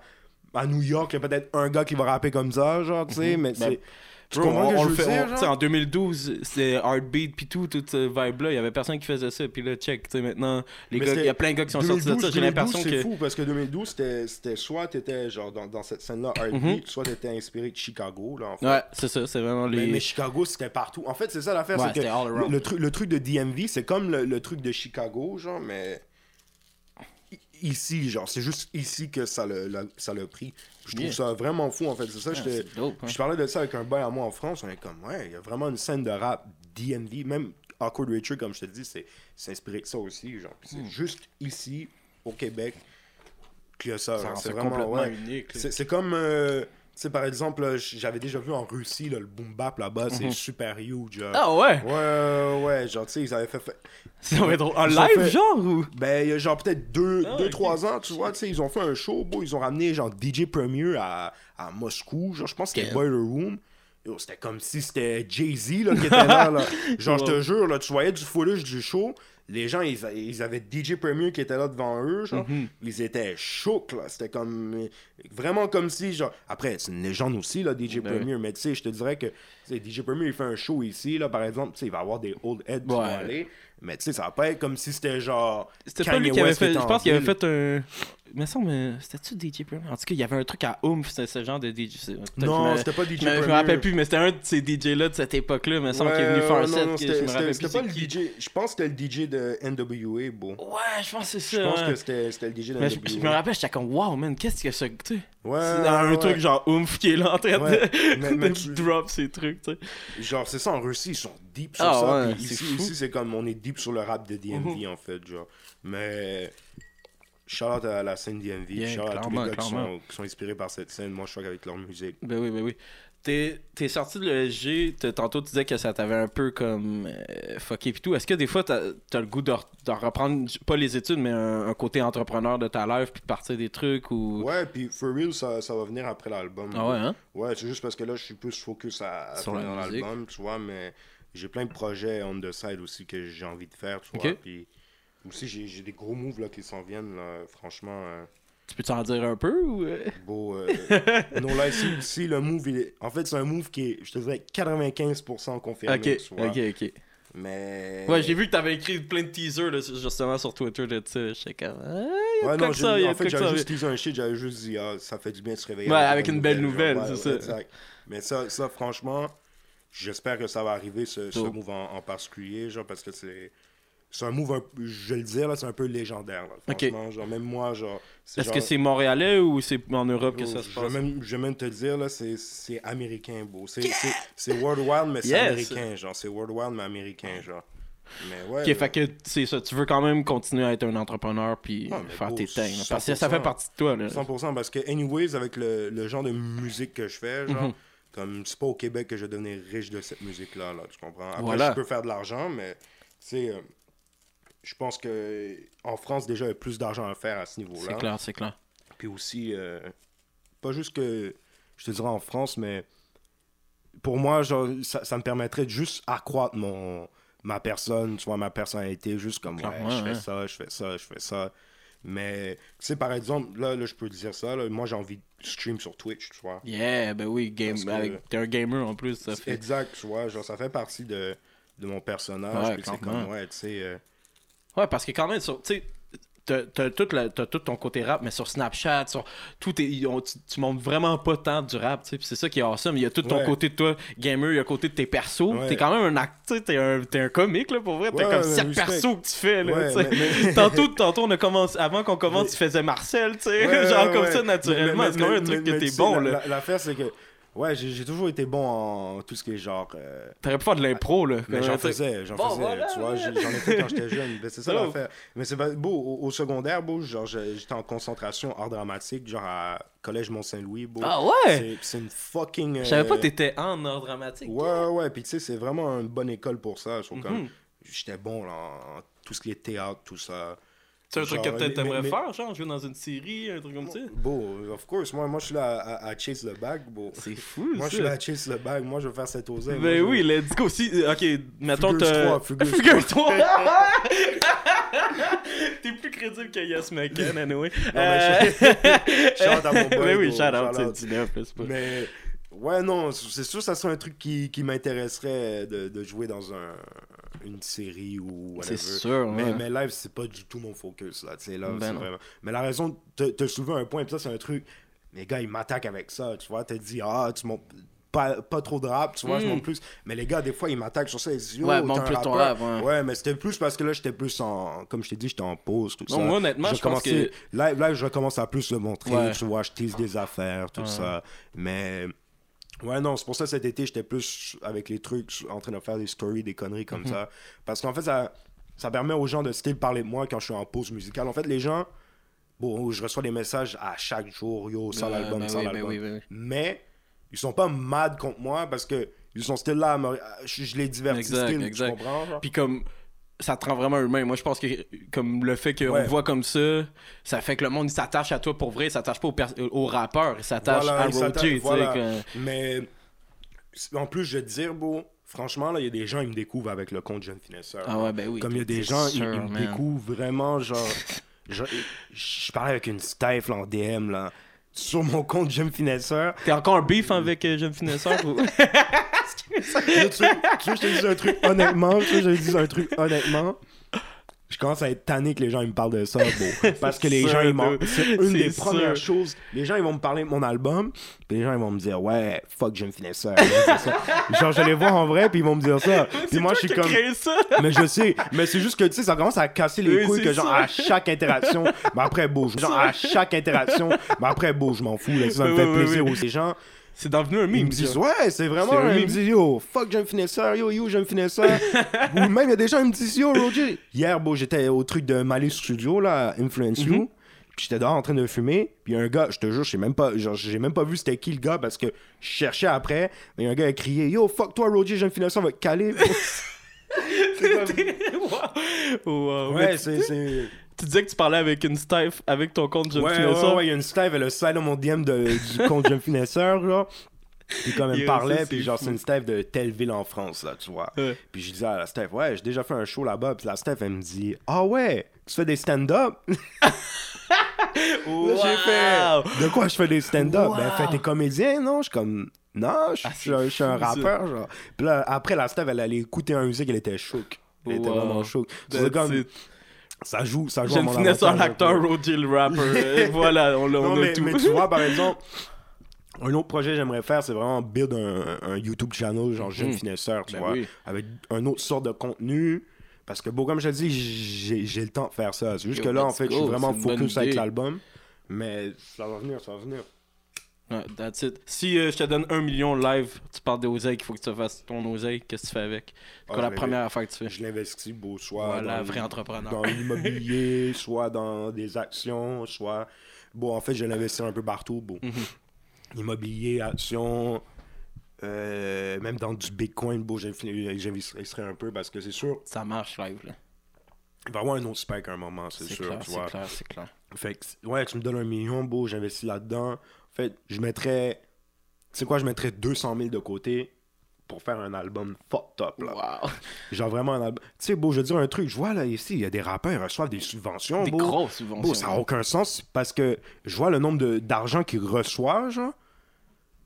à, à New York, il y a peut-être un gars qui va rapper comme ça, genre, tu sais, mais Ben, Bro, on, ce le fait, en 2012, c'était Heartbeat puis tout, toute cette vibe-là. Il y avait personne qui faisait ça. Puis là, check, tu sais, maintenant, les Mais gars, il y a plein de gars qui sont sortis de ça. J'ai 2012, l'impression c'est que. fou parce que 2012, c'était soit t'étais genre dans, dans cette scène-là Heartbeat, Mhm. soit t'étais inspiré de Chicago, là, en fait. Ouais, c'est ça, c'est vraiment les. mais Chicago, c'était partout. En fait, c'est ça l'affaire, Ouais, c'est que c'était all le, around. le truc, le truc de DMV, c'est comme le, le truc de Chicago, genre, mais ici, genre, c'est juste ici que ça le, la- ça l'a pris. Je trouve Yeah. ça vraiment fou, en fait. C'est ça, dope, hein. je parlais de ça avec un boy à moi en France, on est comme, ouais, il y a vraiment une scène de rap DMV, même Awkward Richard, comme je te dis, c'est c'est inspiré de ça aussi, genre. C'est juste ici, au Québec, a ça. Ça C'est vraiment, ouais. unique. C'est comme, euh, sais, par exemple, là, j'avais déjà vu en Russie, là, le boom bap là-bas, c'est super huge. Ah ouais! Ouais, ouais, genre, tu sais, ils avaient fait. fait- être drôle. En Ils live, fait- genre ou? Ben, il y a genre peut-être deux, Ah, deux trois ans, tu vois, tu sais, ils ont fait un show, beau, ils ont ramené genre DJ Premier à, à Moscou, genre, je pense que c'était. Boiler Room. C'était comme si c'était Jay-Z qui était là, là. Genre, je te jure, là, tu voyais du footage du show. Les gens, ils, avaient DJ Premier qui était là devant eux, genre. Mhm. Ils étaient chocs, là. C'était comme. Vraiment comme si, genre. Après, c'est une légende aussi, là, DJ Ben. Premier. Mais tu sais, je te dirais que. DJ Premier, il fait un show ici, là, par exemple. Tu sais, il va avoir des old heads qui vont aller. Mais tu sais, ça va pas être comme si c'était genre. C'était pas lui qui avait fait. Je en pense qu'il avait fait un. Me semble. euh, C'était-tu DJ Premier? En tout cas, il y avait un truc à Oomph, c'était ce genre de DJ. Non, c'était pas DJ me, je me Premier. rappelle plus, mais c'était un de ces DJ-là de cette époque-là. Me semble qu'il est venu faire un set. c'était- pas le qui. DJ. Je pense que c'était le DJ de NWA, bon. Ouais, je pense que c'est Je ça. pense ouais. que c'était c'était le DJ de Mais je, je me NWA. rappelle, j'étais comme, wow, man, qu'est-ce que ça. tu sais, Ouais, C'est un ouais. truc genre Oomph qui est là en train Ouais, de, mais- mais de tu- drop ces trucs, tu sais. Genre, c'est ça, en Russie, ils sont deep sur Ah ça. puis c'est ici, fou. ici c'est comme on est deep sur le rap de DMV, en fait, genre. Mais. Shout out à la scène DMV. Yeah, shout out à tous les gars qui clairement. sont, qui sont inspirés par cette scène. Moi, je suis avec leur musique. Ben oui, ben oui. T'es sorti de l'ESG, tantôt tu disais que ça t'avait un peu comme euh, fucké pis tout. Est-ce que des fois t'as as le goût de, re- de reprendre, pas les études, mais un, un côté entrepreneur de ta life puis de partir des trucs ou? Ouais, puis For Real, ça, ça va venir après l'album. Ah ouais, hein? Ouais, c'est juste parce que là, je suis plus focus à, à Sur la l'album, tu vois, mais j'ai plein de projets on the side aussi que j'ai envie de faire, tu vois. Puis aussi, j'ai j'ai des gros moves là, qui s'en viennent, là, franchement. euh, Tu peux t'en dire un peu ou. beau. Euh, non, là, ici, le move, il est... en fait, c'est un move qui est, je te dirais, 95% confirmé, Ok, tu ok, ok. Mais. Ouais, j'ai vu que t'avais écrit plein de teasers là, justement sur Twitter de ça. J'étais comme. Ah, Ouais, non, ça, en fait, j'avais juste teasé un shit, j'avais juste dit, ah, ça fait du bien de se réveiller. Ouais, avec une belle nouvelle, genre, c'est ouais, ça. Exact. Mais ça, ça franchement, j'espère que ça va arriver, ce, ce move en, en particulier, genre, parce que c'est. C'est un move, un je vais le dire, là, c'est un peu légendaire. Là, genre, même moi, genre. Est-ce que c'est montréalais ou c'est en Europe que ça se je passe? vais même, je vais même te le dire, là, c'est, américain, beau. C'est, c'est, c'est World Wild, mais c'est Yes. américain, genre. C'est World Wild, mais américain, genre. Mais ouais. Ok, fait que c'est ça, tu veux quand même continuer à être un entrepreneur puis Ah, faire beau, tes things. Parce que 100%. ça fait partie de toi, là. 100% parce que, anyways, avec le, le genre de musique que je fais, genre, Mhm. comme c'est pas au Québec que je vais devenir riche de cette musique-là, là, tu comprends? Après, Voilà. je peux faire de l'argent, mais, tu sais, euh, je pense que en France, déjà, il y a plus d'argent à faire à ce C'est niveau-là. clair, c'est clair. Puis aussi, euh, pas juste que, je te dirais en France, mais pour moi, genre, ça, ça me permettrait de juste accroître mon, ma personne, tu vois, ma personnalité, juste comme, ouais, je fais ouais. ça, je fais ça, je fais ça. Mais, tu sais, par exemple, là, là je peux te dire ça, là, moi, j'ai envie de stream sur Twitch, tu vois. Yeah, ben oui, game, t'es un gamer en plus, ça C'est fait. Exact, tu vois, genre, ça fait partie de, de mon personnage, Ouais, c'est comme, ouais, tu sais... euh, Ouais, parce que quand même, tu sais, t'as tout, ton côté rap, mais sur Snapchat, sur tout, est- tu, tu montres vraiment pas tant du rap, tu sais, c'est ça qui est awesome. Il y a tout ton Ouais. côté de toi, gamer, il y a côté de tes persos. Ouais. T'es quand même un acteur, t'es un, t'es un comique, là, pour vrai. T'as Ouais, comme respect. persos que tu fais, là, Ouais, tu sais. mais- mais- tantôt, tantôt, on a commencé, avant qu'on commence, Mais- tu faisais Marcel, tu sais, genre comme ça, naturellement. C'est quand même un truc que t'es bon, là. la- L'affaire, c'est que, ouais, j'ai toujours été bon en tout ce qui est genre... euh, T'aurais pu faire de l'impro, là. Mais j'en faisais, j'en Bon, faisais, voilà, tu vois, ouais. j'en ai fait quand j'étais jeune. C'est ça l'affaire. Mais c'est pas beau, au, au secondaire, beau, genre, j'étais en concentration art dramatique, genre à Collège Mont-Saint-Louis, beau. Ah ouais? C'est- une fucking... Je savais pas euh, que t'étais en art dramatique. Ouais, ouais, puis tu sais, c'est vraiment une bonne école pour ça. Sauf comme, Mhm. j'étais bon là, en tout ce qui est théâtre, tout ça. C'est un truc que peut-être t'aimerais mais- faire, genre, jouer dans une série, un truc comme ça? Beau, of course, moi, moi je suis là à, à- à chase le bag, beau. C'est fou, Moi, je suis là à chase le bag, moi, je veux faire cette oseille. Ben moi, je- oui, let's go. Si, ok, mettons t'as... trois, figures Figure-toi. T'es plus crédible que Yes McCann, anyway. Non, mais shout out à mon boy, Ben oui, bro, shout out, shout c'est 19, là, c'est pas... Mais ouais, non, c'est sûr, ça serait un truc qui, qui m'intéresserait de, de jouer dans un, une série ou whatever. C'est sûr, mais, ouais. mais live, c'est pas du tout mon focus, là, tu sais, là, Ben vraiment... Mais la raison, te, te soulever un point, pis ça, c'est un truc, les gars, ils m'attaquent avec ça, tu vois, te dit, ah, tu montes pas, pas trop de rap, tu vois, je Mm. monte plus. Mais les gars, des fois, ils m'attaquent sur ça, ils disent, Ouais, un plus ton rap, ouais. Ouais, mais c'était plus parce que là, j'étais plus en, comme je t'ai dit, j'étais en pause, tout Non, ça. moi, honnêtement, je pense commençais- Live, live, je commence à plus le montrer, Ouais. tu vois, je tease des affaires, tout Ouais. ça. Mais ouais, non, c'est pour ça cet été, j'étais plus avec les trucs, en train de faire des stories, des conneries comme Mhm. ça. Parce qu'en fait, ça, ça permet aux gens de style parler de moi quand je suis en pause musicale. En fait, les gens, bon, je reçois des messages à chaque jour, yo, sans l'album, ben sans oui, ben l'album. oui, ben oui. Mais ils sont pas mad contre moi parce que ils sont still là, à me- je, je les divertis Exact, still, exact. tu comprends? genre? Puis comme... Ça te rend vraiment humain. Moi, je pense que comme le fait qu'on Ouais. voit comme ça, ça fait que le monde s'attache à toi pour vrai, il s'attache pas au, au rappeur, il s'attache Voilà, à Roger, voilà. que- Mais en plus, je vais te dire, beau, franchement, là, il y a des gens, ils me découvrent avec le compte Jeune Finesseur. Ah ouais, ben oui. Comme il y a des gens, sûr, ils me découvrent vraiment, genre. je, je parlais avec une stifle en DM, là, sur mon compte Jeune Finesseur. T'es encore un beef avec euh, Jeune Finesseur ou... Là, tu, veux que je te dise un truc honnêtement, tu veux que je te dise un truc honnêtement. Je commence à être tanné que les gens ils me parlent de ça, beau. Parce que les gens, ils m'ont. C'est une des premières choses. Les gens, ils vont me parler de mon album, puis les gens, ils vont me dire, ouais, fuck, vont me dire ça. Genre, je les vois en vrai, puis ils vont me dire ça. Puis moi, je suis comme. ça? Mais je sais, mais c'est juste que tu sais, ça commence à casser les Oui, couilles que genre ça. à chaque interaction, mais après beau, genre à chaque interaction, mais après beau, je m'en fous, là, ça me Oui, fait oui, plaisir. Les gens, C'est devenu un ils meme, me disent ouais, c'est vraiment, un ils me meme. disent yo, fuck, j'aime finesseur, yo, yo, j'aime finesseur. Ou même il y a des gens qui me disent yo, Roger. Hier, beau, j'étais au truc de Mali Studio là, Influence You. Mhm. Puis j'étais dehors en train de fumer, puis un gars, je te jure, j'ai même pas j'ai même pas vu c'était qui le gars parce que je cherchais après, mais un gars a crié "Yo, fuck toi Roger, j'ai une finissant, on va te caler." Wow. Mais ouais, c'est Tu disais que tu parlais avec une Steph avec ton compte Jeune Ouais, Finesseur. ouais, ouais, il y a une Steve, elle a slide dans mon DM de, du compte Jeune Finesseur, genre. Puis comme elle me Yo, parlait, puis genre, c'est une Steve de telle ville en France, là, tu vois. Ouais. Puis je disais à la Steph, ouais, j'ai déjà fait un show là-bas. Puis la Steph, elle me dit, ah ouais, tu fais des stand-up? Là, j'ai fait, de quoi je fais des stand-up? Ben, fait, t'es comédien, non? Je suis comme, non, je Ah, suis c'est un- je suis un rappeur, genre. Puis là, après, la Steph, elle allait écouter un musique, elle était chouk. Elle était vraiment chouk. C'est comme, it. Ça joue, ça joue à Jeune mon Finesseur, avantage un peu. l'acteur, Roger le rapper. Et voilà, on, l'a- on Non, a mais, tout. mais tu vois, par exemple, un autre projet que j'aimerais faire, c'est vraiment build un, un YouTube channel, genre jeune Mhm. finesseur, tu Ben vois, oui. avec un autre sorte de contenu. Parce que, bon, comme je te dis, j'ai j'ai le temps de faire ça. C'est juste Yo, que là, en fait, je suis vraiment une focus avec l'album. Mais ça va venir, ça va venir. Ouais, that's it. Si euh, je te donne un million live, tu parles d'oseille, qu'il faut que tu fasses ton oseille, qu'est-ce que tu fais avec? C'est Ah, quoi la première affaire que tu fais? Je l'investis, beau, soit Voilà, dans, vrai entrepreneur. dans l'immobilier, soit dans des actions, soit... Bon, en fait, je l'investis un peu partout, beau. Mhm. Immobilier, actions, euh, même dans du Bitcoin, beau, j'inv- j'investirai un peu parce que c'est sûr, Ça marche live, là. il va y avoir un autre spike à un moment, c'est C'est sûr, clair, c'est vois. clair, c'est clair. Fait que, ouais, tu me donnes un million, beau, j'investis là-dedans. En fait, je mettrais, tu sais quoi, je mettrais 200 000 de côté pour faire un album fucked up, là. Wow. Genre vraiment un album. Tu sais, beau, je veux dire un truc, je vois là ici, il y a des rappeurs, ils reçoivent des subventions, Des beau. grosses subventions. Beau, ça n'a aucun sens parce que je vois le nombre d'argent qu'ils reçoivent, genre.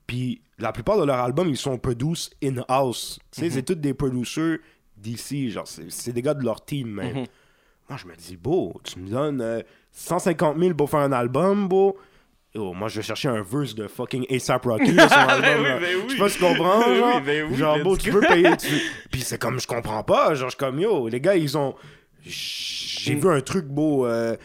Puis la plupart de leurs albums, ils sont produced in-house. Tu sais, c'est tous des producers d'ici, genre, c'est des gars de leur team, même. Mhm. Moi, je me dis, beau, tu me donnes euh, 150 000 pour faire un album, beau. Yo, moi, je vais chercher un verse de fucking A$AP Rocky là, sur Ben oui, ben. Je sais pas si tu comprends, oui, genre. ben genre, beau, tu veux payer. tu- Puis c'est comme, je comprends pas. Genre, je suis comme, yo, les gars, ils ont. J'ai vu un truc beau. euh,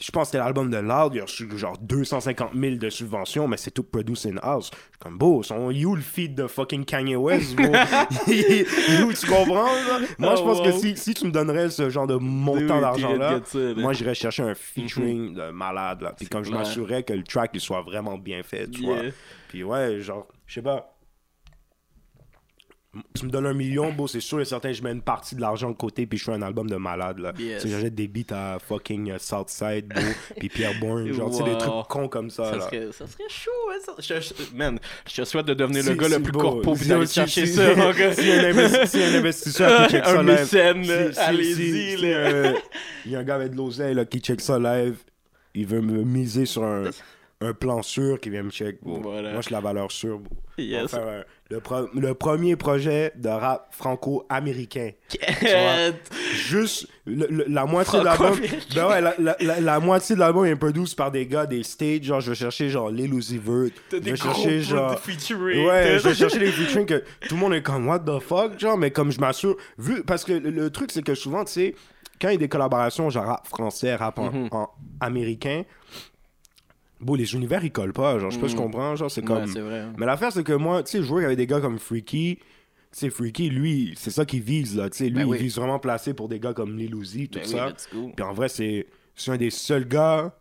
Je pense que c'était l'album de Loud, il a reçu genre 250 000 de subventions, mais c'est tout produce in-house. Je suis comme, beau, son you le feed de fucking Kanye West, you, tu comprends, là? Moi, je Oh, pense que si, si tu me donnerais ce genre de montant oui, d'argent-là, moi, j'irais chercher un featuring de malade, là. Puis comme je m'assurais que le track, il soit vraiment bien fait, tu vois. Puis ouais, genre, je sais pas. Tu me donnes un million, beau, c'est sûr et certain, je mets une partie de l'argent de côté, puis je fais un album de malade, là. Yes. J'achète des beats à fucking euh, Southside, beau, puis Pierre Bourne, genre, tu sais, des trucs cons comme ça, Ça là. serait, ça serait chaud, hein, ça. Je, je- man, je te souhaite de devenir le gars le plus corpo puis Si- d'aller chercher si- ça, mon gars. Un un investisseur qui check ça Un live. mécène, là, si- allez-y, là. euh, Il y a un gars avec de l'oseille là, qui check ça live. Il veut me miser sur un, un plan sûr qui vient me check. bro. Voilà. Moi, je suis la valeur sûre. bro. Yes. un- le, pro- le premier projet de rap franco-américain. Quête. Juste le- le- la moitié de l'album. Ben ouais, la, la- la- la moitié de l'album est produit par des gars des stages. Genre, je vais chercher genre Lil Uzi Vert. Je vais chercher genre. featuring. Ouais, je vais chercher des featuring que tout le monde est comme what the fuck, genre, mais comme je m'assure, vu, parce que le, truc c'est que souvent, tu sais, quand il y a des collaborations, genre rap français, rap en, Mhm. en américain, bon, les univers ils collent pas, genre, je si tu Mhm. comprends, genre, c'est Ouais, comme. c'est vrai. hein. mais l'affaire c'est que moi, tu sais, je jouais avec des gars comme Freaky, tu sais, Freaky, lui, c'est ça qu'il vise, là, tu sais, lui, Ben oui. il vise vraiment placé pour des gars comme Lil Uzi, tout Ben oui, ça. go. Puis en vrai, c'est c'est un des seuls gars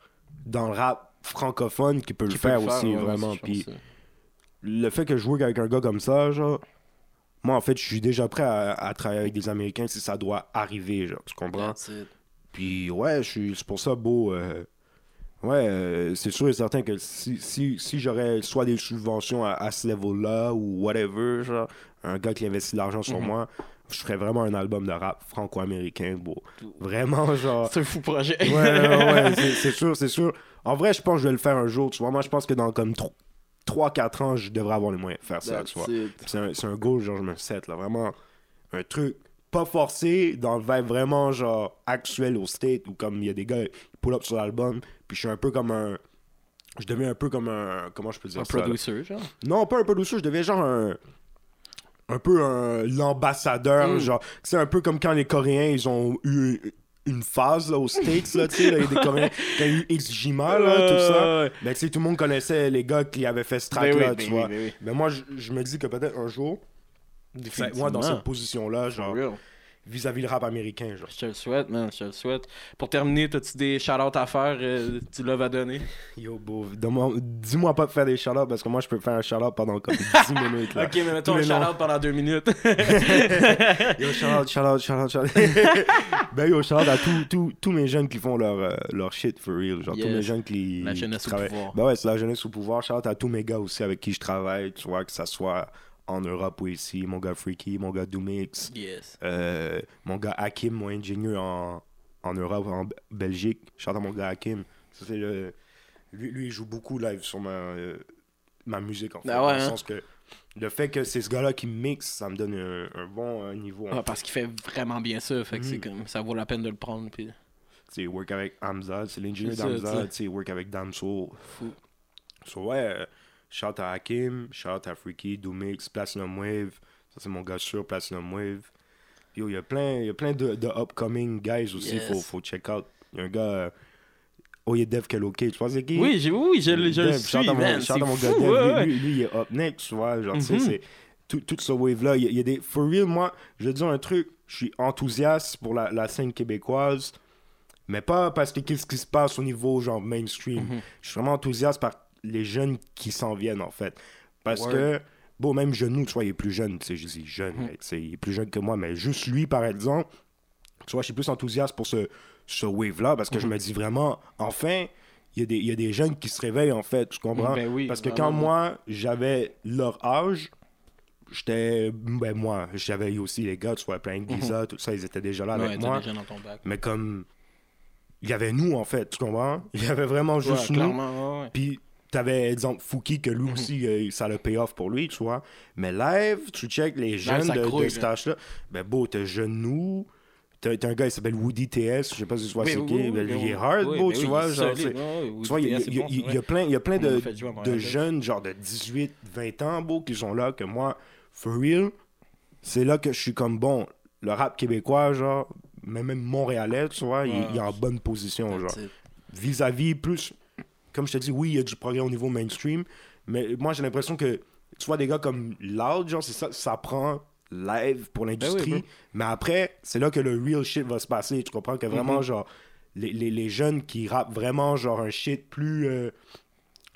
dans le rap francophone qui peut Qui le peut faire aussi, ouais, vraiment. je Puis le fait que je joue avec un gars comme ça, genre, moi, en fait, je suis déjà prêt à, à travailler avec des Américains si ça doit arriver, genre, tu comprends? Puis, ouais, je suis, c'est pour ça, beau, euh, ouais, euh, c'est sûr et certain que si, si, si j'aurais soit des subventions à, à ce level-là ou whatever, genre, un gars qui investit de l'argent sur Mhm. moi, je ferais vraiment un album de rap franco-américain, beau. Vraiment, genre... C'est un fou projet. Ouais, ouais, ouais, c'est- sûr, c'est sûr. En vrai, je pense que je vais le faire un jour, tu vois. Moi, je pense que dans comme 3-4 ans, je devrais avoir les moyens de faire ça, That's tu vois. C'est un, c'est un goal, genre, je me set, là. Vraiment, un truc pas forcé, dans le vibe vraiment, genre, actuel au state, où comme il y a des gars, ils pull up sur l'album, puis je suis un peu comme un... Je deviens un peu comme un... Comment je peux dire Un ça? là? producer, genre? Non, pas un peu douceur, je deviens genre un. Un peu un. L'ambassadeur, Mm. genre. C'est un peu comme quand les Coréens, ils ont eu une phase, là, aux States, là, tu sais, là, il y a des Coréens qui ont eu Xjima, là, tout ça. Ben, tu sais, tout le monde connaissait les gars qui avaient fait ce Ben track-là, oui, tu ben vois. oui, ben oui. Ben, moi, je, me dis que peut-être un jour, moi, dans cette position-là, genre, Vis-à-vis le rap américain, genre. Je te le souhaite, man, je te le souhaite. Pour terminer, as-tu des shout-outs à faire, euh, tu l'as à donner? Yo, beau, dis-moi pas de faire des shout parce que moi, je peux faire un shout pendant comme 10 minutes, là. Ok, mais mettons un shout-out pendant deux minutes. Yo, shout-out, shout-out, shout-out, shout-out. ben yo, shout-out à tous mes jeunes qui font leur, euh, leur shit for real. Genre, tous mes jeunes qui. La qui jeunesse au travaillent. pouvoir. Ben ouais, c'est la jeunesse au pouvoir. Shout-out à tous mes gars aussi avec qui je travaille, tu vois, que ça soit en Europe ici. Mon gars Freaky, mon gars Doomix, Yes. euh, mon gars Hakim, mon ingénieur en, en Europe, en Belgique. Shout-out à mon gars Hakim. Ça, c'est le... lui, lui, il joue beaucoup live sur ma, euh, ma musique, en fait. Ah ouais, dans le hein? sens que le fait que c'est ce gars-là qui mixe, ça me donne un, un bon euh, niveau. Ah, parce qu'il fait vraiment bien ça, fait que c'est Mhm. comme, ça vaut la peine de le prendre. Puis... Tu work avec Hamza, c'est l'ingénieur d'Hamza, tu work avec Damso. Fou. So, ouais, shout à Hakim, shout à Freaky, Doomix, Platinum Wave. Ça, c'est mon gars sûr, Platinum Wave. Yo, il y a plein, y a plein de, de upcoming guys aussi, Yes. faut, faut check out. Il y a un gars, euh, oh, il est Dev Keloke, tu vois c'est qui? Oui, j'ai, oui, je, le- je le Dev, suis, shout à mon- man. shout C'est fou, Dev, ouais, lui, lui, lui, il est up next, tu vois, genre, tu sais, Mhm. c'est tout, tout ce wave-là, il y, a- il y a des, for real, moi, je vais te dire un truc, je suis enthousiaste pour la, la scène québécoise, mais pas parce que qu'est-ce qui se passe au niveau, genre, mainstream. Mhm. Je suis vraiment enthousiaste par les jeunes qui s'en viennent, en fait. Parce que, bon, même Genou, tu vois, il est plus jeune, tu sais, je dis jeune, mais, sais, il est plus jeune que moi, mais juste lui, par exemple, tu vois, je suis plus enthousiaste pour ce, ce wave-là, parce que je Mhm. me dis vraiment, enfin, il y, a des, il y a des jeunes qui se réveillent, en fait, tu comprends? Ben oui, Parce que vraiment. quand moi, j'avais leur âge, j'étais, ben moi, j'avais aussi les gars, tu vois, plein de Giza, tout ça, ils étaient déjà là. Ouais, avec moi. Mais comme, il y avait nous, en fait, tu comprends? Il y avait vraiment Ouais, juste nous. ouais. Puis t'avais, exemple, Fouki, que lui Mhm. aussi, euh, ça le pay off pour lui, tu vois. Mais live, tu check les jeunes ça de, grouille, de cet là. âge-là. Ben beau, t'as Genou, t'as un gars qui s'appelle Woody TS, je sais pas si tu vois c'est qui. il est hard, Oui, beau, tu oui, vois. Genre, solide, ouais, tu vois, il y, a- y bon, y plein, il y a plein On de, de jeunes, genre de 18, 20 ans, beau, qui sont là, que moi, for real, c'est là que je suis comme, bon, le rap québécois, genre, mais même montréalais, tu vois, il, Ouais. il est en bonne position, genre vis-à-vis plus comme je te dis oui il y a du progrès au niveau mainstream mais moi j'ai l'impression que tu vois des gars comme Loud genre c'est ça ça prend live pour l'industrie Ben oui, bro. mais après c'est là que le real shit va se passer tu comprends que vraiment Mhm. genre les, les, les jeunes qui rappent vraiment genre un shit plus euh,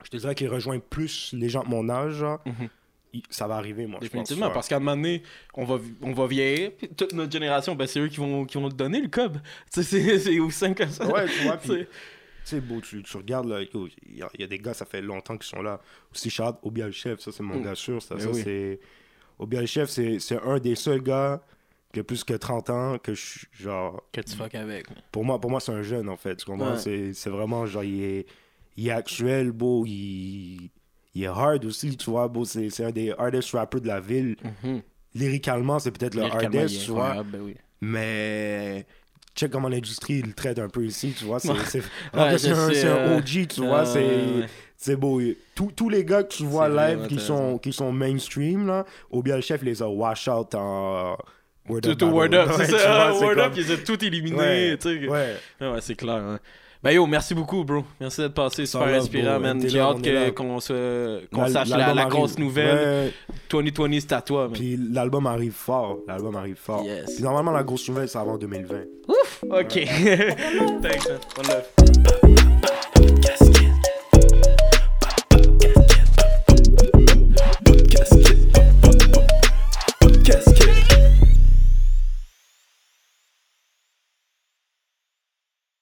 je te dirais qu'ils rejoignent plus les gens de mon âge genre Mhm. ça va arriver moi je pense Définitivement, parce qu'à un moment donné, on va, on va vieillir, puis toute notre génération, ben, c'est eux qui vont, qui vont donner, le cob. C'est- aussi simple que ça. Ouais, tu vois, puis- sais, beau, tu, tu regardes, là, il y, a- il y a des gars, ça fait longtemps qu'ils sont là. Aussi, Charles Obial Chef, ça, c'est mon Mm. gars sûr. Ça, Ben ça, oui. c'est... C'est c'est un des seuls gars qui a plus que 30 ans que je suis, genre... Que tu fuck avec. Pour moi, pour moi c'est un jeune, en fait. Tu comprends? Ouais. C'est c'est vraiment, genre, il est, il est actuel, beau, il, il est hard aussi, tu vois, beau. C'est c'est un des hardest rappers de la ville. Mhm. Lyricalement, c'est peut-être le hardest, tu vois. ben oui. Mais check comment l'industrie le traite un peu ici, tu vois. C'est Ouais. un, euh, OG, tu euh, vois. C'est ouais. c'est beau. Tous, les gars que tu vois live qui sont, qui sont mainstream, là, Obial Chef il les a wash out en Word Tout, Up. tout Word. Up, Ouais, c'est ça. Word Up, ils ont tout éliminé. Ouais. Ouais, ouais, c'est clair. hein. Ben yo, merci beaucoup, bro. Merci d'être passé. Super va, inspirant, bro. man. J'ai hâte on qu'on se- L'al- sache la, grosse nouvelle. Ouais. 2020, c'est à toi, man. Puis l'album arrive fort. L'album arrive fort. Yes. Puis normalement, la grosse nouvelle, c'est avant 2020. Ok. Thanks, man. One love.